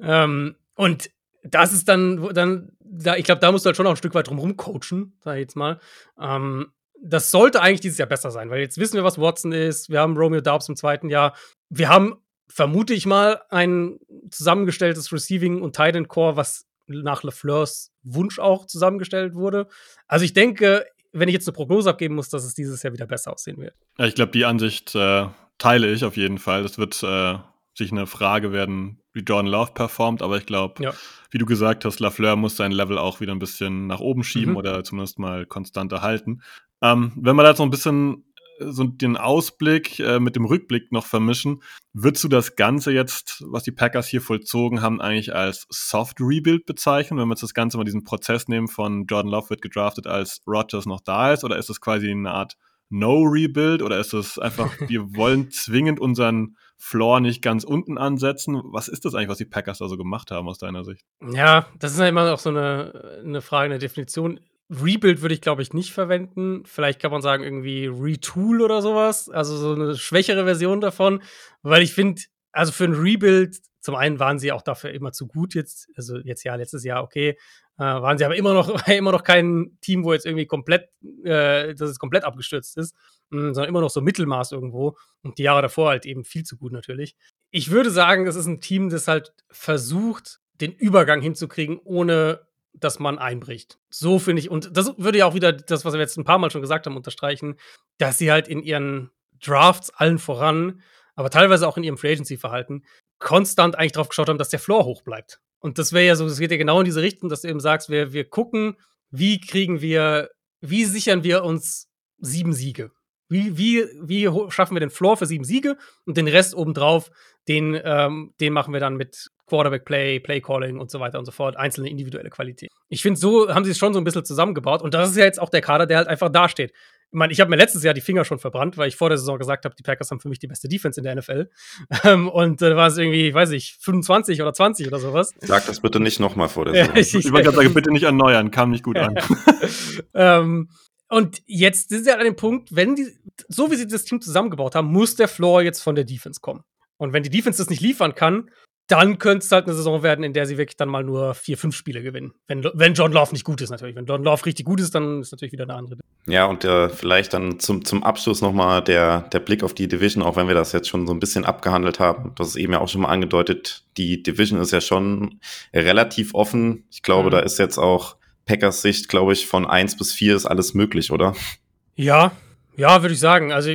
ja. ähm, und das ist dann, dann da, ich glaube, da musst du halt schon noch ein Stück weit drum coachen, sag ich jetzt mal. Ähm, das sollte eigentlich dieses Jahr besser sein, weil jetzt wissen wir, was Watson ist. Wir haben Romeo Daubs im zweiten Jahr. Wir haben vermute ich mal, ein zusammengestelltes Receiving- und Tight Core, was nach LeFleurs Wunsch auch zusammengestellt wurde. Also ich denke, wenn ich jetzt eine Prognose abgeben muss, dass es dieses Jahr wieder besser aussehen wird. Ja, ich glaube, die Ansicht äh, teile ich auf jeden Fall. Das wird äh, sich eine Frage werden, wie Jordan Love performt, aber ich glaube, ja. wie du gesagt hast, LaFleur muss sein Level auch wieder ein bisschen nach oben schieben mhm. oder zumindest mal konstanter halten. Ähm, wenn man da jetzt noch ein bisschen so den Ausblick äh, mit dem Rückblick noch vermischen. Würdest du das Ganze jetzt, was die Packers hier vollzogen haben, eigentlich als Soft Rebuild bezeichnen, wenn wir jetzt das Ganze mal diesen Prozess nehmen von Jordan Love wird gedraftet, als Rodgers noch da ist? Oder ist das quasi eine Art No-Rebuild? Oder ist es einfach, wir wollen zwingend unseren Floor nicht ganz unten ansetzen? Was ist das eigentlich, was die Packers da so gemacht haben aus deiner Sicht? Ja, das ist ja immer auch so eine, eine Frage, eine Definition Rebuild würde ich, glaube ich, nicht verwenden. Vielleicht kann man sagen, irgendwie Retool oder sowas. Also so eine schwächere Version davon. Weil ich finde, also für ein Rebuild, zum einen waren sie auch dafür immer zu gut jetzt. Also jetzt ja, letztes Jahr, okay. Äh, waren sie aber immer noch, immer noch kein Team, wo jetzt irgendwie komplett, äh, dass es komplett abgestürzt ist, mh, sondern immer noch so Mittelmaß irgendwo. Und die Jahre davor halt eben viel zu gut natürlich. Ich würde sagen, es ist ein Team, das halt versucht, den Übergang hinzukriegen, ohne dass man einbricht. So finde ich, und das würde ja auch wieder das, was wir jetzt ein paar Mal schon gesagt haben, unterstreichen, dass sie halt in ihren Drafts allen voran, aber teilweise auch in ihrem Free Agency-Verhalten, konstant eigentlich drauf geschaut haben, dass der Floor hoch bleibt. Und das wäre ja so, das geht ja genau in diese Richtung, dass du eben sagst, wir, wir gucken, wie kriegen wir, wie sichern wir uns sieben Siege? Wie, wie, wie schaffen wir den Floor für sieben Siege und den Rest obendrauf, den, ähm, den machen wir dann mit Quarterback Play, Play Calling und so weiter und so fort, einzelne individuelle Qualität. Ich finde, so haben sie es schon so ein bisschen zusammengebaut und das ist ja jetzt auch der Kader, der halt einfach dasteht. Ich meine, ich habe mir letztes Jahr die Finger schon verbrannt, weil ich vor der Saison gesagt habe, die Packers haben für mich die beste Defense in der NFL. Ähm, und da äh, war es irgendwie, weiß ich, 25 oder 20 oder sowas. Sag das bitte nicht nochmal vor der Saison. ich, ich wollte gerade sagen, bitte nicht erneuern, kam nicht gut an. ähm, und jetzt sind sie halt an dem Punkt, wenn die, so wie sie das Team zusammengebaut haben, muss der Floor jetzt von der Defense kommen. Und wenn die Defense das nicht liefern kann, dann könnte es halt eine Saison werden, in der sie wirklich dann mal nur vier, fünf Spiele gewinnen. Wenn, wenn John Love nicht gut ist, natürlich. Wenn John Love richtig gut ist, dann ist natürlich wieder eine andere. Ja, und äh, vielleicht dann zum, zum Abschluss nochmal der, der Blick auf die Division, auch wenn wir das jetzt schon so ein bisschen abgehandelt haben. Das ist eben ja auch schon mal angedeutet. Die Division ist ja schon relativ offen. Ich glaube, mhm. da ist jetzt auch Packers Sicht, glaube ich, von eins bis vier ist alles möglich, oder? Ja, ja, würde ich sagen. Also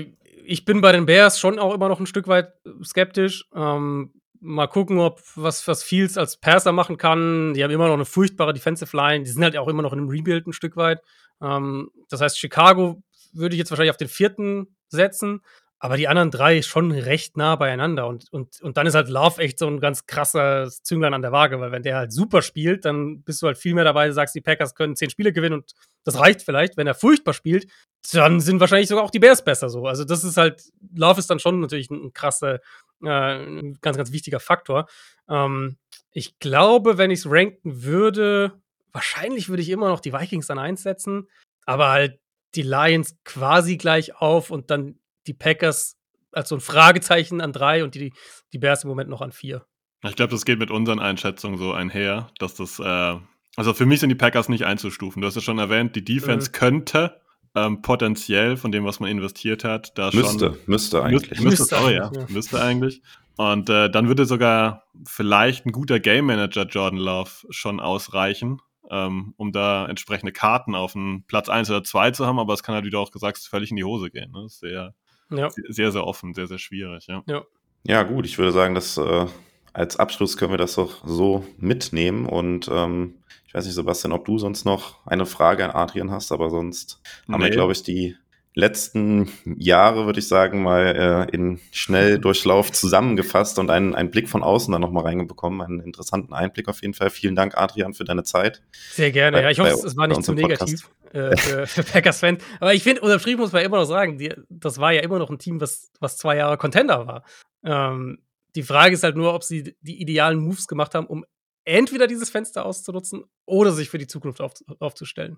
ich bin bei den Bears schon auch immer noch ein Stück weit skeptisch. Ähm, mal gucken, ob was, was Fields als Passer machen kann. Die haben immer noch eine furchtbare Defensive Line. Die sind halt auch immer noch in einem Rebuild ein Stück weit. Ähm, das heißt, Chicago würde ich jetzt wahrscheinlich auf den vierten setzen. Aber die anderen drei schon recht nah beieinander. Und, und, und dann ist halt Love echt so ein ganz krasser Zünglein an der Waage, weil wenn der halt super spielt, dann bist du halt viel mehr dabei, sagst, die Packers können zehn Spiele gewinnen und das reicht vielleicht. Wenn er furchtbar spielt, dann sind wahrscheinlich sogar auch die Bears besser so. Also das ist halt, Love ist dann schon natürlich ein, ein krasser, äh, ein ganz, ganz wichtiger Faktor. Ähm, ich glaube, wenn ich es ranken würde, wahrscheinlich würde ich immer noch die Vikings an eins setzen, aber halt die Lions quasi gleich auf und dann die Packers als so ein Fragezeichen an drei und die, die Bears im Moment noch an vier. Ich glaube, das geht mit unseren Einschätzungen so einher, dass das, äh, also für mich sind die Packers nicht einzustufen. Du hast ja schon erwähnt, die Defense mhm. könnte ähm, potenziell von dem, was man investiert hat, da müsste, schon. Müsste eigentlich. Müsste, müsste, sorry, ja. ja. Müsste eigentlich. Und äh, dann würde sogar vielleicht ein guter Game Manager Jordan Love schon ausreichen, ähm, um da entsprechende Karten auf einen Platz 1 oder 2 zu haben, aber es kann halt, wie du auch gesagt hast, völlig in die Hose gehen. Ne? Sehr, ja. sehr, sehr offen, sehr, sehr schwierig, ja. Ja, ja gut, ich würde sagen, dass äh, als Abschluss können wir das doch so mitnehmen und ähm, weiß nicht, Sebastian, ob du sonst noch eine Frage an Adrian hast, aber sonst nee. haben wir, glaube ich, die letzten Jahre, würde ich sagen, mal äh, in Schnelldurchlauf zusammengefasst und einen, einen Blick von außen dann nochmal reingebekommen. Einen interessanten Einblick auf jeden Fall. Vielen Dank, Adrian, für deine Zeit. Sehr gerne. Bei, ja, ich hoffe, es war nicht zu negativ äh, für, für Packers-Fans. Aber ich finde, unterschrieben muss man immer noch sagen, die, das war ja immer noch ein Team, was, was zwei Jahre Contender war. Ähm, die Frage ist halt nur, ob sie die idealen Moves gemacht haben, um entweder dieses Fenster auszunutzen oder sich für die Zukunft auf, aufzustellen.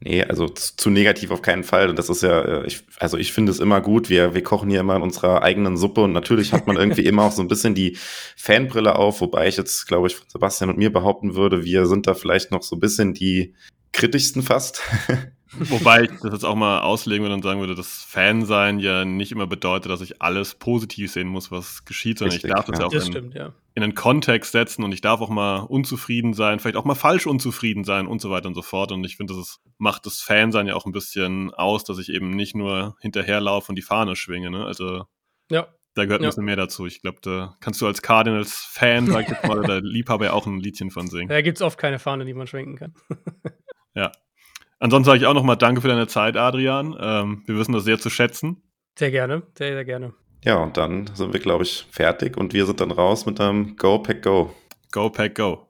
Nee, also zu negativ auf keinen Fall. Und das ist ja, äh, ich, also ich finde es immer gut. Wir, wir kochen hier immer in unserer eigenen Suppe und natürlich hat man irgendwie immer auch so ein bisschen die Fanbrille auf, wobei ich jetzt, glaube ich, von Sebastian und mir behaupten würde, wir sind da vielleicht noch so ein bisschen die kritischsten fast. Wobei ich das jetzt auch mal auslegen würde und sagen würde, dass Fansein ja nicht immer bedeutet, dass ich alles positiv sehen muss, was geschieht, sondern Richtig, ich darf das ja auch das in, stimmt, ja. In, einen Kontext setzen und ich darf auch mal unzufrieden sein, vielleicht auch mal falsch unzufrieden sein und so weiter und so fort. Und ich finde, das ist, macht das Fansein ja auch ein bisschen aus, dass ich eben nicht nur hinterherlaufe und die Fahne schwinge. Ne? Also ja. Da gehört ein bisschen mehr dazu. Ich glaube, da kannst du als Cardinals-Fan, sag ich jetzt mal, oder Liebhaber ja auch ein Liedchen von singen. Da gibt es oft keine Fahne, die man schwenken kann. ja. Ansonsten sage ich auch nochmal Danke für deine Zeit, Adrian. Ähm, wir wissen das sehr zu schätzen. Sehr gerne, sehr, sehr gerne. Ja, und dann sind wir, glaube ich, fertig und wir sind dann raus mit einem Go Pack Go. Go Pack Go.